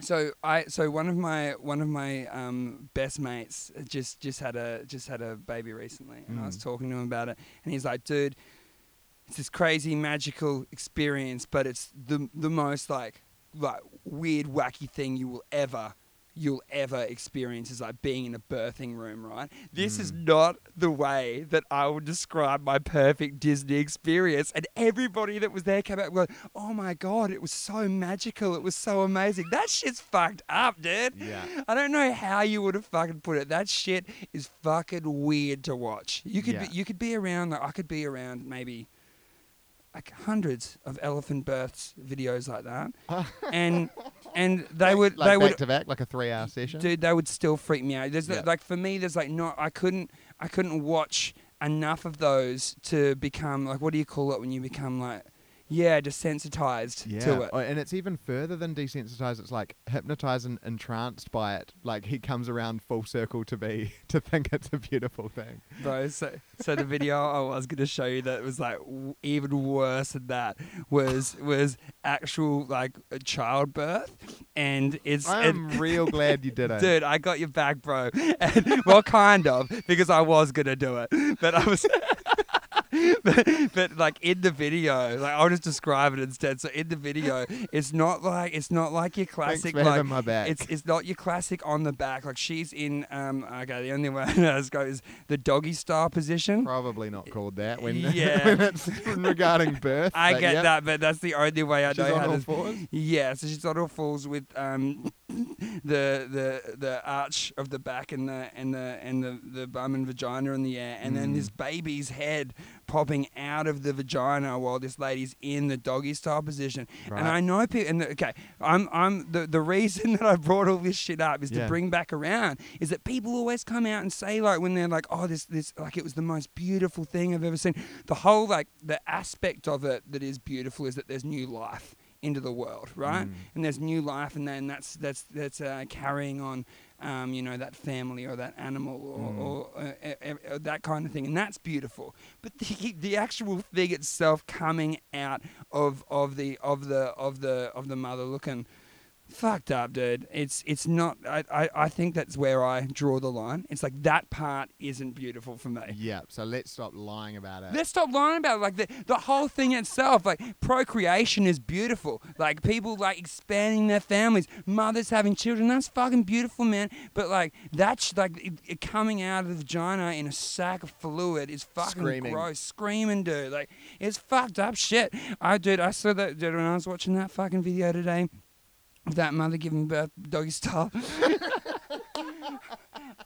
So I so one of my one of my um, best mates just just had a just had a baby recently, and I was Mm. talking to him about it, and he's like, "Dude, it's this crazy magical experience, but it's the the most like like weird wacky thing you will ever you'll ever experience is like being in a birthing room, right? This is hmm. not the way that I would describe my perfect Disney experience. And everybody that was there came out going, "Oh my god, it was so magical! It was so amazing! That shit's fucked up, dude. Yeah. I don't know how you would have fucking put it. That shit is fucking weird to watch. You could Yeah. be, you could be around like I could be around maybe like hundreds of elephant births videos like that, and and they would like they back would to back, like a three-hour session. dude they would still freak me out. There's Yeah. like for me there's like not I couldn't I couldn't watch enough of those to become like what do you call it when you become like yeah desensitized yeah, to it. Oh, and it's even further than desensitized. It's like hypnotized and entranced by it. Like he comes around full circle to be to think it's a beautiful thing. Bro, so, so the video I was going to show you that was like w- even worse than that was was actual like a childbirth, and it's I and- am real glad you did it. Dude, I got your back, bro. And, well, kind of, because I was gonna do it, but I was. but, but like in the video, like I'll just describe it instead. So in the video, it's not like it's not like your classic for like my back. it's it's not your classic on the back. Like she's in um okay, the only way I know how to go is the doggy style position. Probably not called that when, Yeah. when it's regarding birth. I get yep. that, but that's the only way I She's know on how all to. fours? Yeah, so she's on all fours with um the the the arch of the back and the and the and the, the bum and vagina in the air, and then Mm. this baby's head popping out of the vagina while this lady's in the doggy style position. And I know people. And the, okay, I'm I'm the the reason that I brought all this shit up is to bring back around is that people always come out and say like when they're like, oh this this like it was the most beautiful thing I've ever seen. The whole like the aspect of it that is beautiful is that there's new life into the world, right? Mm. And there's new life, and then that's that's that's uh, carrying on, um, you know, that family or that animal or, Mm. or uh, uh, uh, that kind of thing, and that's beautiful. But the the actual thing itself coming out of of the of the of the of the mother looking fucked up, dude. It's it's not. I, I I think that's where I draw the line. It's like that part isn't beautiful for me. Yeah, so let's stop lying about it. Let's stop lying about it. Like the, the whole thing itself, like procreation is beautiful. Like people like expanding their families, mothers having children. That's fucking beautiful, man. But like that's like it, it coming out of the vagina in a sack of fluid is fucking Screaming. gross. Screaming, dude. Like it's fucked up shit. I dude, I saw that dude when I was watching that fucking video today. Of that mother giving birth doggy style.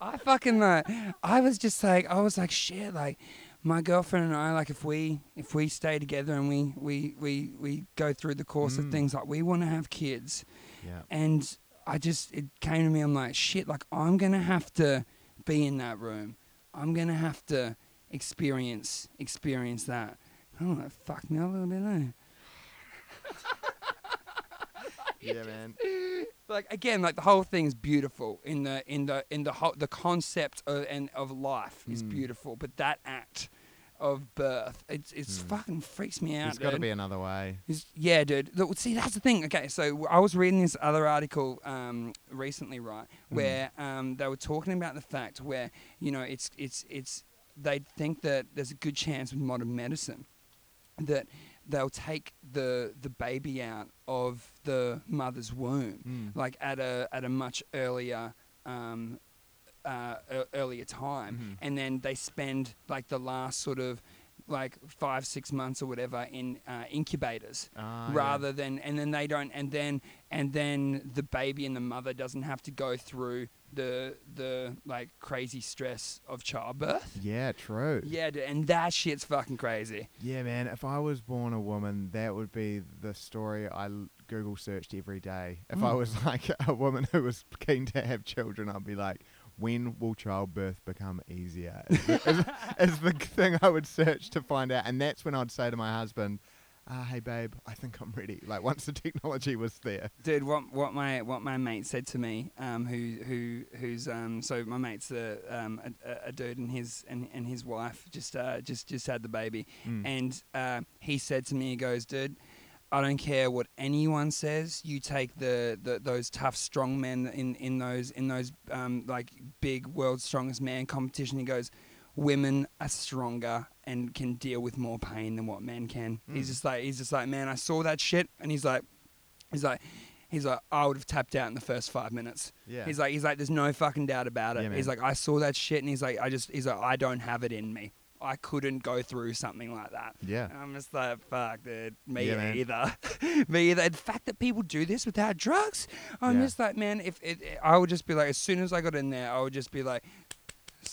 I fucking like I was just like I was like shit like my girlfriend and I like if we if we stay together and we we we we go through the course of Mm. things like we want to have kids yeah. and I just it came to me I'm like shit like I'm going to have to be in that room I'm going to have to experience experience that oh that fucked me up a little bit eh? Yeah, man. like again like the whole thing's beautiful in the in the in the whole the concept of and of life is Mm. beautiful but that act of birth. It's it's fucking freaks me out. There's got to be another way. Is- Yeah, dude. Look, see, that's the thing. Okay, so I was reading this other article um, recently, right, where um, they were talking about the fact where you know it's it's it's they think that there's a good chance with modern medicine that they'll take the the baby out of the mother's womb, Mm. like at a at a much earlier. Um, uh, earlier time, Mhm. and then they spend like the last sort of like five six months or whatever in uh, incubators Ah, yeah. rather than and then they don't and then and then the baby and the mother doesn't have to go through the the like crazy stress of childbirth. Yeah, true. Yeah, dude, and that shit's fucking crazy. Yeah, man. If I was born a woman, that would be the story I Google searched every day. If I Mm. was like a woman who was keen to have children, I'd be like, when will childbirth become easier? Is the, is, is the thing I would search to find out. And that's when I'd say to my husband, uh, hey, babe, I think I'm ready. Like, once the technology was there. Dude, what what my what my mate said to me, um, who who who's um, so my mate's a um a, a- dude and his and, and his wife just uh just just had the baby, Mm. and uh, he said to me, he goes, dude. I don't care what anyone says. You take the, the those tough, strong men in, in those in those um, like big world's strongest man competition. He goes, women are stronger and can deal with more pain than what men can. He's Mm. just like he's just like man, I saw that shit, and he's like, he's like, he's like, I would have tapped out in the first five minutes. Yeah. He's like, he's like, there's no fucking doubt about it. Yeah, he's like, I saw that shit, and he's like, I just, he's like, I don't have it in me. I couldn't go through something like that. Yeah. And I'm just like, fuck, dude. Me Yeah, either. me either. The fact that people do this without drugs, I'm Yeah. just like, man, if it, I would just be like, as soon as I got in there, I would just be like,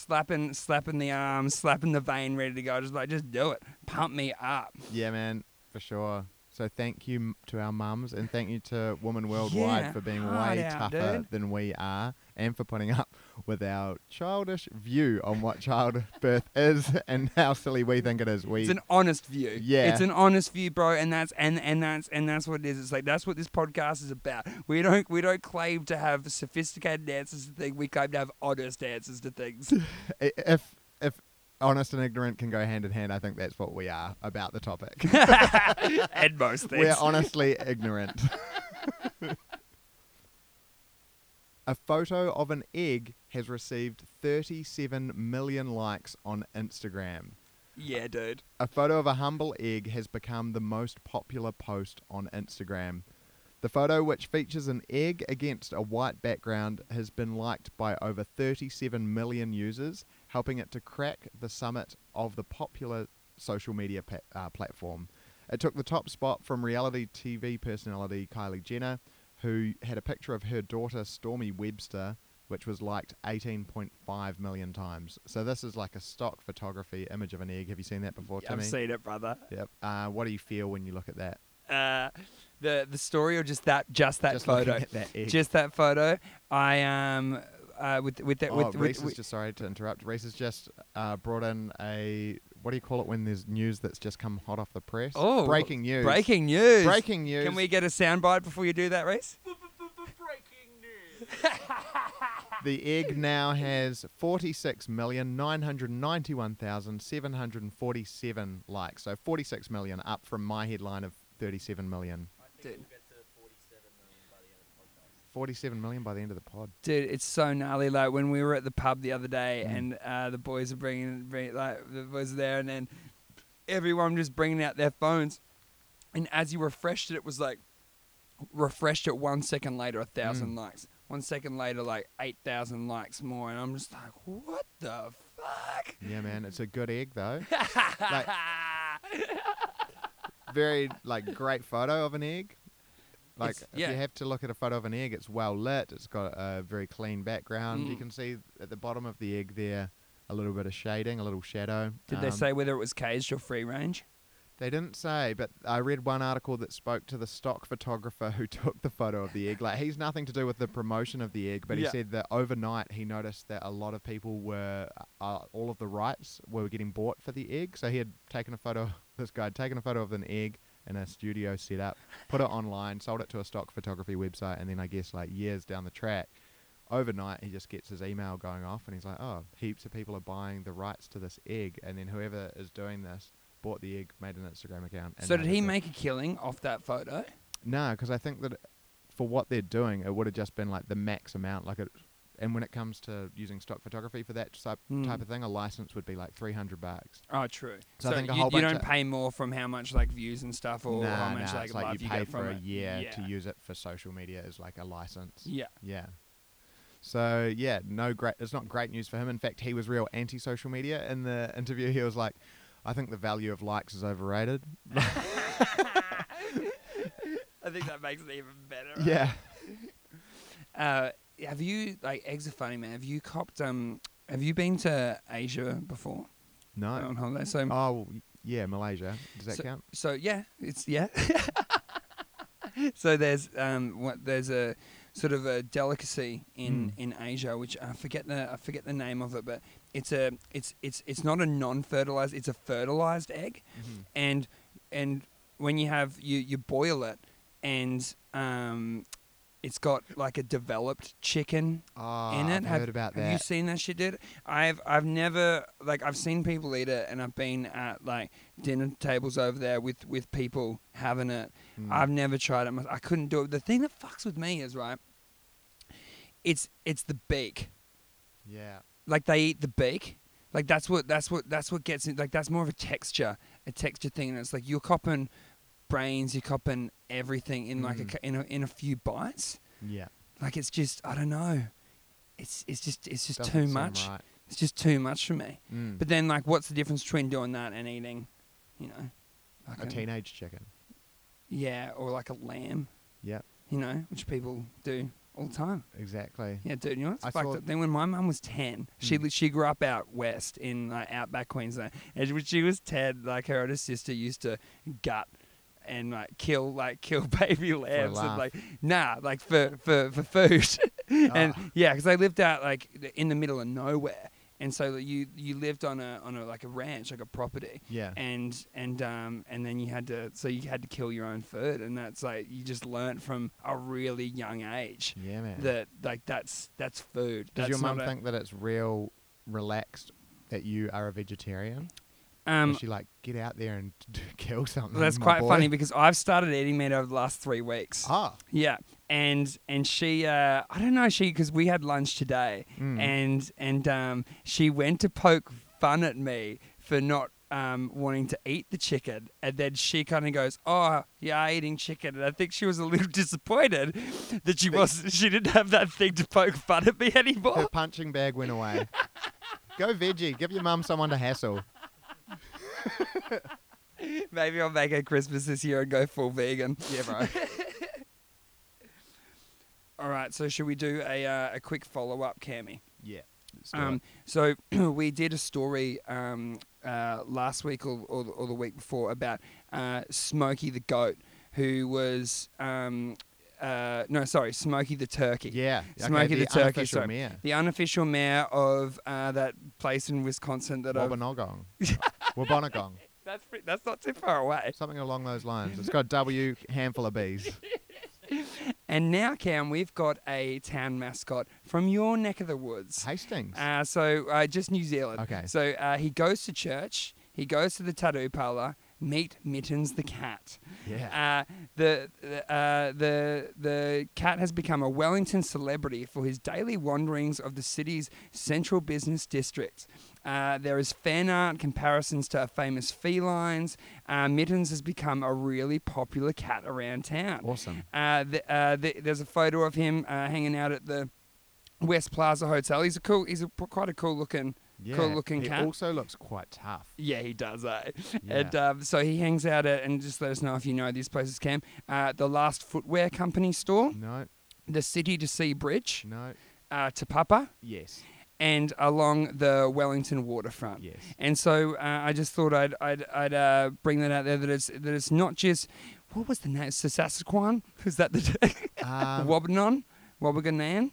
slapping, slapping the arm, slapping the vein, ready to go. Just like, just do it. Pump me up. Yeah, man, for sure. So thank you to our mums and thank you to Women Worldwide Yeah, for being hard way out, tougher dude. than we are and for putting up with our childish view on what childbirth is and how silly we think it is. We It's an honest view. Yeah. It's an honest view, bro, and that's and and that's and that's what it is. It's like that's what this podcast is about. We don't we don't claim to have sophisticated answers to things. We claim to have honest answers to things. if if honest and ignorant can go hand in hand, I think that's what we are about the topic. and most things. We're honestly ignorant. A photo of an egg has received 37 million likes on Instagram. yeah, dude. A photo of a humble egg has become the most popular post on Instagram. The photo, which features an egg against a white background, has been liked by over 37 million users, helping it to crack the summit of the popular social media pa- uh, platform. It took the top spot from reality TV personality Kylie Jenner, who had a picture of her daughter Stormi Webster, which was liked 18.5 million times. So this is like a stock photography image of an egg. Have you seen that before, Timmy? I've seen it, brother. Yep. Uh, what do you feel when you look at that? Uh, the the story or just that just that Just photo, that egg. just that photo. I um uh with with that oh, with, Reese with, is just sorry to interrupt. Reese has just uh, brought in a what do you call it when there's news that's just come hot off the press? oh breaking news. Breaking news. Breaking news. Can we get a soundbite before you do that, Reese? Breaking news. The egg now has 46,991,747 likes. So 46 million up from my headline of 37 million. Dude. 47 million by the end of the pod. Dude, it's so gnarly. Like when we were at the pub the other day, Mm. and uh, the boys are bringing, bring, like the boys are there, and then everyone just bringing out their phones, and as you refreshed it, it was like refreshed it one second later, a thousand Mm. likes. One second later, like eight thousand likes more, and I'm just like, what the fuck? Yeah, man, it's a good egg though. like very like great photo of an egg. Like It's- if yeah. you have to look at a photo of an egg, it's well lit. It's got a very clean background. You Mm. can see at the bottom of the egg there a little bit of shading, a little shadow. Did they Um, say whether it was caged or free range? They didn't say, but I read one article that spoke to the stock photographer who took the photo of the egg. Like he's nothing to do with the promotion of the egg, but he said that overnight he noticed that a lot of people were uh, all of the rights were getting bought for the egg. So he had taken a photo. This guy had taken a photo of an egg in a studio setup, put it online, sold it to a stock photography website, and then I guess like years down the track. overnight he just gets his email going off, and he's like, "Oh, heaps of people are buying the rights to this egg," and then whoever is doing this bought the egg, made an Instagram account. And So did he make a killing off that photo? No, because I think that for what they're doing, it would have just been like the max amount. Like it, and when it comes to using stock photography for that type Mm. type of thing, a license would be like three hundred bucks. Oh, true. So I think a you, whole you bunch don't pay more from how much like views and stuff, or nah, how much nah, like it's like you you pay get for from a it. year yeah. to use it for social media is like a license. Yeah. Yeah. So yeah, no great. It's not great news for him. In fact, he was real anti-social media in the interview. He was like, "I think the value of likes is overrated." I think that makes it even better. yeah. Uh, have you like eggs are funny, man? Have you copped um? Have you been to Asia before No. on holiday? So Oh yeah, Malaysia. Does that So- count? so yeah, it's yeah. so there's um what there's a sort of a delicacy in Mm. in Asia which I forget the I forget the name of it, but it's a it's it's it's not a non-fertilized, it's a fertilized egg, Mm-hmm. and and when you have you you boil it and um. It's got like a developed chicken Oh, in it. I've have, heard about have that. you seen that shit, dude? I've I've never like I've seen people eat it, and I've been at like dinner tables over there with with people having it. Mm. I've never tried it. I couldn't do it. The thing that fucks with me is right. It's it's the beak. yeah. Like they eat the beak. Like that's what that's what that's what gets it. Like that's more of a texture, a texture thing. And it's like you're copping brains, you're copping everything in like a, Mm. cou- in a in a few bites. Yeah. Like it's just I don't know. It's it's just it's just Doesn't too much. Right. It's just too much for me. Mm. But then like what's the difference between doing that and eating, you know, like a teenage chicken. yeah, or like a lamb, Yeah. you know, which people do all the time. Exactly. Yeah, dude, you know what's I fucked up? Then when my mum was ten, she Mm. she grew up out west in like outback Queensland, and when she was ten, like her older sister used to gut and like kill like kill baby lambs and like nah like for for for food and Ah. yeah because they lived out like in the middle of nowhere and so you you lived on a on a like a ranch like a property Yeah. and and um and then you had to so you had to kill your own food and that's like you just learned from a really young age yeah, man. that like that's that's food. Does that's your mum think that it's real relaxed that you are a vegetarian? Um, she like get out there and kill something? that's quite boy?" funny because I've started eating meat over the last three weeks. Ah. Yeah, and and she, uh, I don't know, she because we had lunch today, Mm. and and um, she went to poke fun at me for not. Um, wanting to eat the chicken, and then she kind of goes, "Oh, yeah, eating chicken." And I think she was a little disappointed that she was she didn't have that thing to poke fun at me anymore. Her punching bag went away. Go veggie. Give your mum someone to hassle. Maybe I'll make her Christmas this year and go full vegan. Yeah, bro. All right, so should we do a uh, a quick follow up, Cammy? yeah. Um, so we did a story um, uh, last week or, or, the- or the week before about uh, Smokey the goat, who was um, uh, no, sorry, Smokey the turkey. Yeah. Smokey okay, the, the turkey. sorry. mayor. The unofficial mayor of uh, that place in Wisconsin that I've, Wabanogong. Wabonagong. that's pretty, that's not too far away. Something along those lines. It's got a W, handful of bees. And now, Cam, we've got a town mascot from your neck of the woods. Hastings. Uh, so uh, just New Zealand. Okay. So uh, he goes to church. He goes to the tattoo parlor. Meet Mittens the cat. yeah. Uh, the the, uh, the the cat has become a Wellington celebrity for his daily wanderings of the city's central business district. Uh, there is fan art comparisons to famous felines. Uh, Mittens has become a really popular cat around town. Awesome. Uh, the, uh, the, there's a photo of him uh, hanging out at the West Plaza Hotel. He's a cool. He's a, quite a cool looking. Yeah. Cool looking he cat. also looks quite tough. Yeah, he does. Eh? Yeah. And um, so he hangs out at, and just let us know if you know these places, Cam. Uh, the Last Footwear Company store, No. the City to Sea Bridge, No. uh, Te Papa, Yes. and along the Wellington waterfront. Yes. And so uh, I just thought I'd I'd, I'd uh, bring that out there that it's that it's not just what was the name Saskatchewan? Is that the Um, Wabanon? Wabiganan?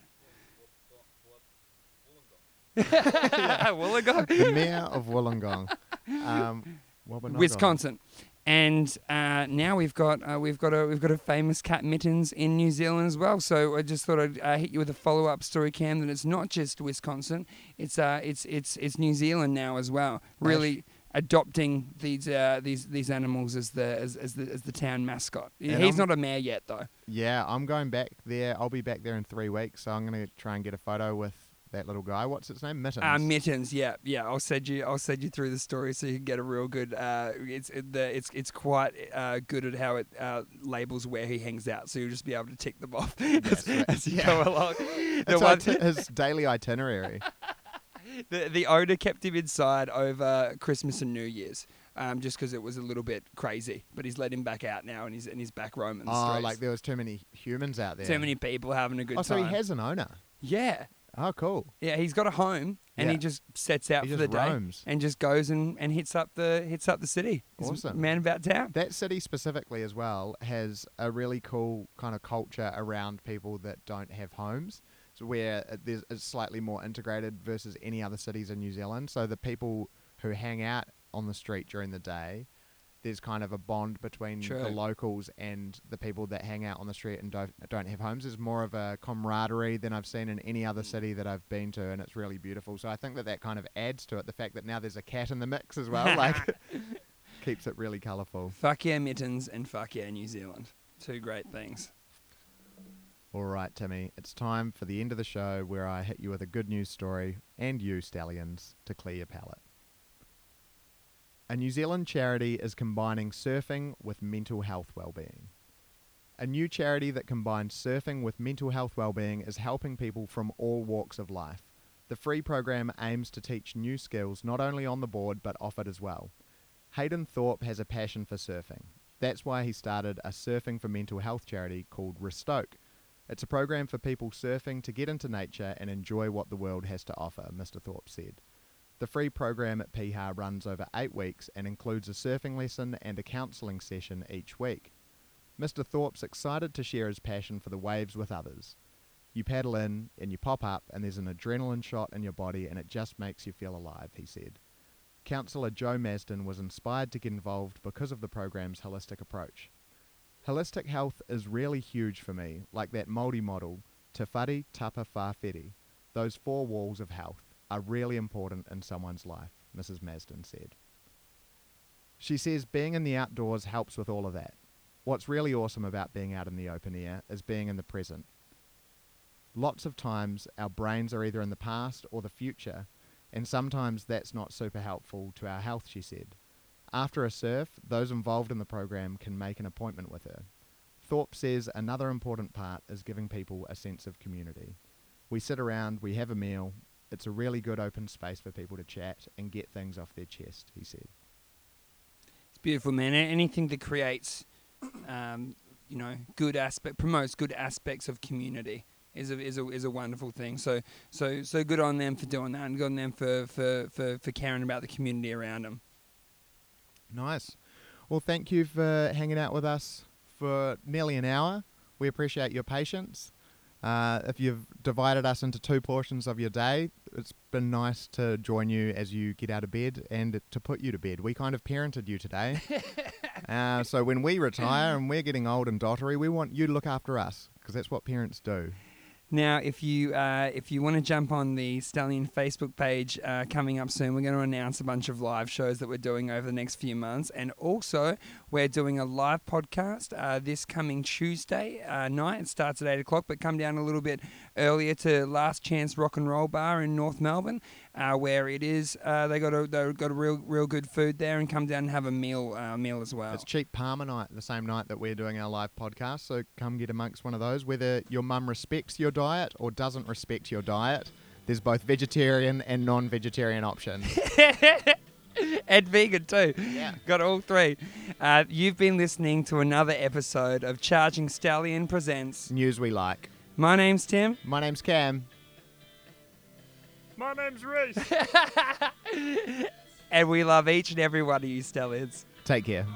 Wollongong? the mayor of Wollongong. Um. Wisconsin. and uh, now we've got uh, we've got a we've got a famous cat mittens in New Zealand as well. So I just thought I'd uh, hit you with a follow up story, Cam. That it's not just Wisconsin; it's uh it's it's it's New Zealand now as well. Really adopting these uh, these these animals as the as, as the as the town mascot. And He's I'm- not a mayor yet though. Yeah, I'm going back there. I'll be back there in three weeks, so I'm going to try and get a photo with that little guy. What's its name? Mittens. Uh, mittens, yeah, yeah. I'll send you. I'll send you through the story so you can get a real good. Uh, it's it, the it's it's quite uh, good at how it uh, labels where he hangs out, so you'll just be able to tick them off as, right. as you Yeah. go along. It's one, iti- his daily itinerary. the the owner kept him inside over Christmas and New Year's. Um, just because it was a little bit crazy, but he's let him back out now, and he's and he's back roaming the oh, streets. like there was too many humans out there. Too many people having a good Oh, so he has an owner. yeah, Oh, cool. yeah. He's got a home, and he just sets out He for just the day roams. and just goes and, and hits up the hits up the city. He's a Awesome. man about town. That city specifically as well has a really cool kind of culture around people that don't have homes, so where uh, there's it's slightly more integrated versus any other cities in New Zealand. So the people who hang out on the street during the day, there's kind of a bond between True. the locals and the people that hang out on the street and don't don't have homes. There's more of a camaraderie than I've seen in any other mm. city that I've been to, and it's really beautiful. So I think that that kind of adds to it. The fact that now there's a cat in the mix as well, like keeps it really colourful. Fuck yeah, mittens and fuck yeah, New Zealand. Two great things. All right, Timmy, it's time for the end of the show where I hit you with a good news story and you, stallions, to clear your palate. A New Zealand charity is combining surfing with mental health well-being. A new charity that combines surfing with mental health well-being is helping people from all walks of life. The free program aims to teach new skills not only on the board but off it as well. Hayden Thorpe has a passion for surfing. That's why he started a surfing for mental health charity called Restoke. It's a program for people surfing to get into nature and enjoy what the world has to offer, Mr. Thorpe said. The free program at Piha runs over eight weeks and includes a surfing lesson and a counselling session each week. Mr. Thorpe's excited to share his passion for the waves with others. You paddle in and you pop up, and there's an adrenaline shot in your body, and it just makes you feel alive, he said. Councillor Joe Masden was inspired to get involved because of the program's holistic approach. Holistic health is really huge for me, like that Māori model, Te Whare Tapa Whawhiri. Those four walls of health are really important in someone's life, Mrs. Masden said. She says being in the outdoors helps with all of that. What's really awesome about being out in the open air is being in the present. Lots of times our brains are either in the past or the future, and sometimes that's not super helpful to our health, she said. After a surf, those involved in the program can make an appointment with her. Thorpe says another important part is giving people a sense of community. We sit around, we have a meal. It's a really good open space for people to chat and get things off their chest, he said. It's beautiful, man. Anything that creates, um, you know, good aspect, promotes good aspects of community is a, is a is a wonderful thing. So so so good on them for doing that, and good on them for for for, for caring about the community around them. Nice. Well, thank you for hanging out with us for nearly an hour. We appreciate your patience. Uh, if you've divided us into two portions of your day, it's been nice to join you as you get out of bed and to put you to bed. We kind of parented you today. uh, so when we retire and we're getting old and dottery, we want you to look after us because that's what parents do. Now, if you uh, if you want to jump on the Stallion Facebook page uh, coming up soon, we're going to announce a bunch of live shows that we're doing over the next few months, and also we're doing a live podcast uh, this coming Tuesday uh, night. It starts at eight o'clock, but come down a little bit earlier to Last Chance Rock and Roll Bar in North Melbourne, uh, where it is uh, they got a they got a real real good food there, and come down and have a meal uh, meal as well. It's cheap parma night, the same night that we're doing our live podcast. So come get amongst one of those. Whether your mum respects your diet or doesn't respect your diet, there's both vegetarian and non-vegetarian options. and vegan too. Yeah. Got all three. Uh, you've been listening to another episode of Charging Stallion Presents. News we like. My name's Tim. My name's Cam. My name's Reese. And we love each and every one of you stallions. Take care.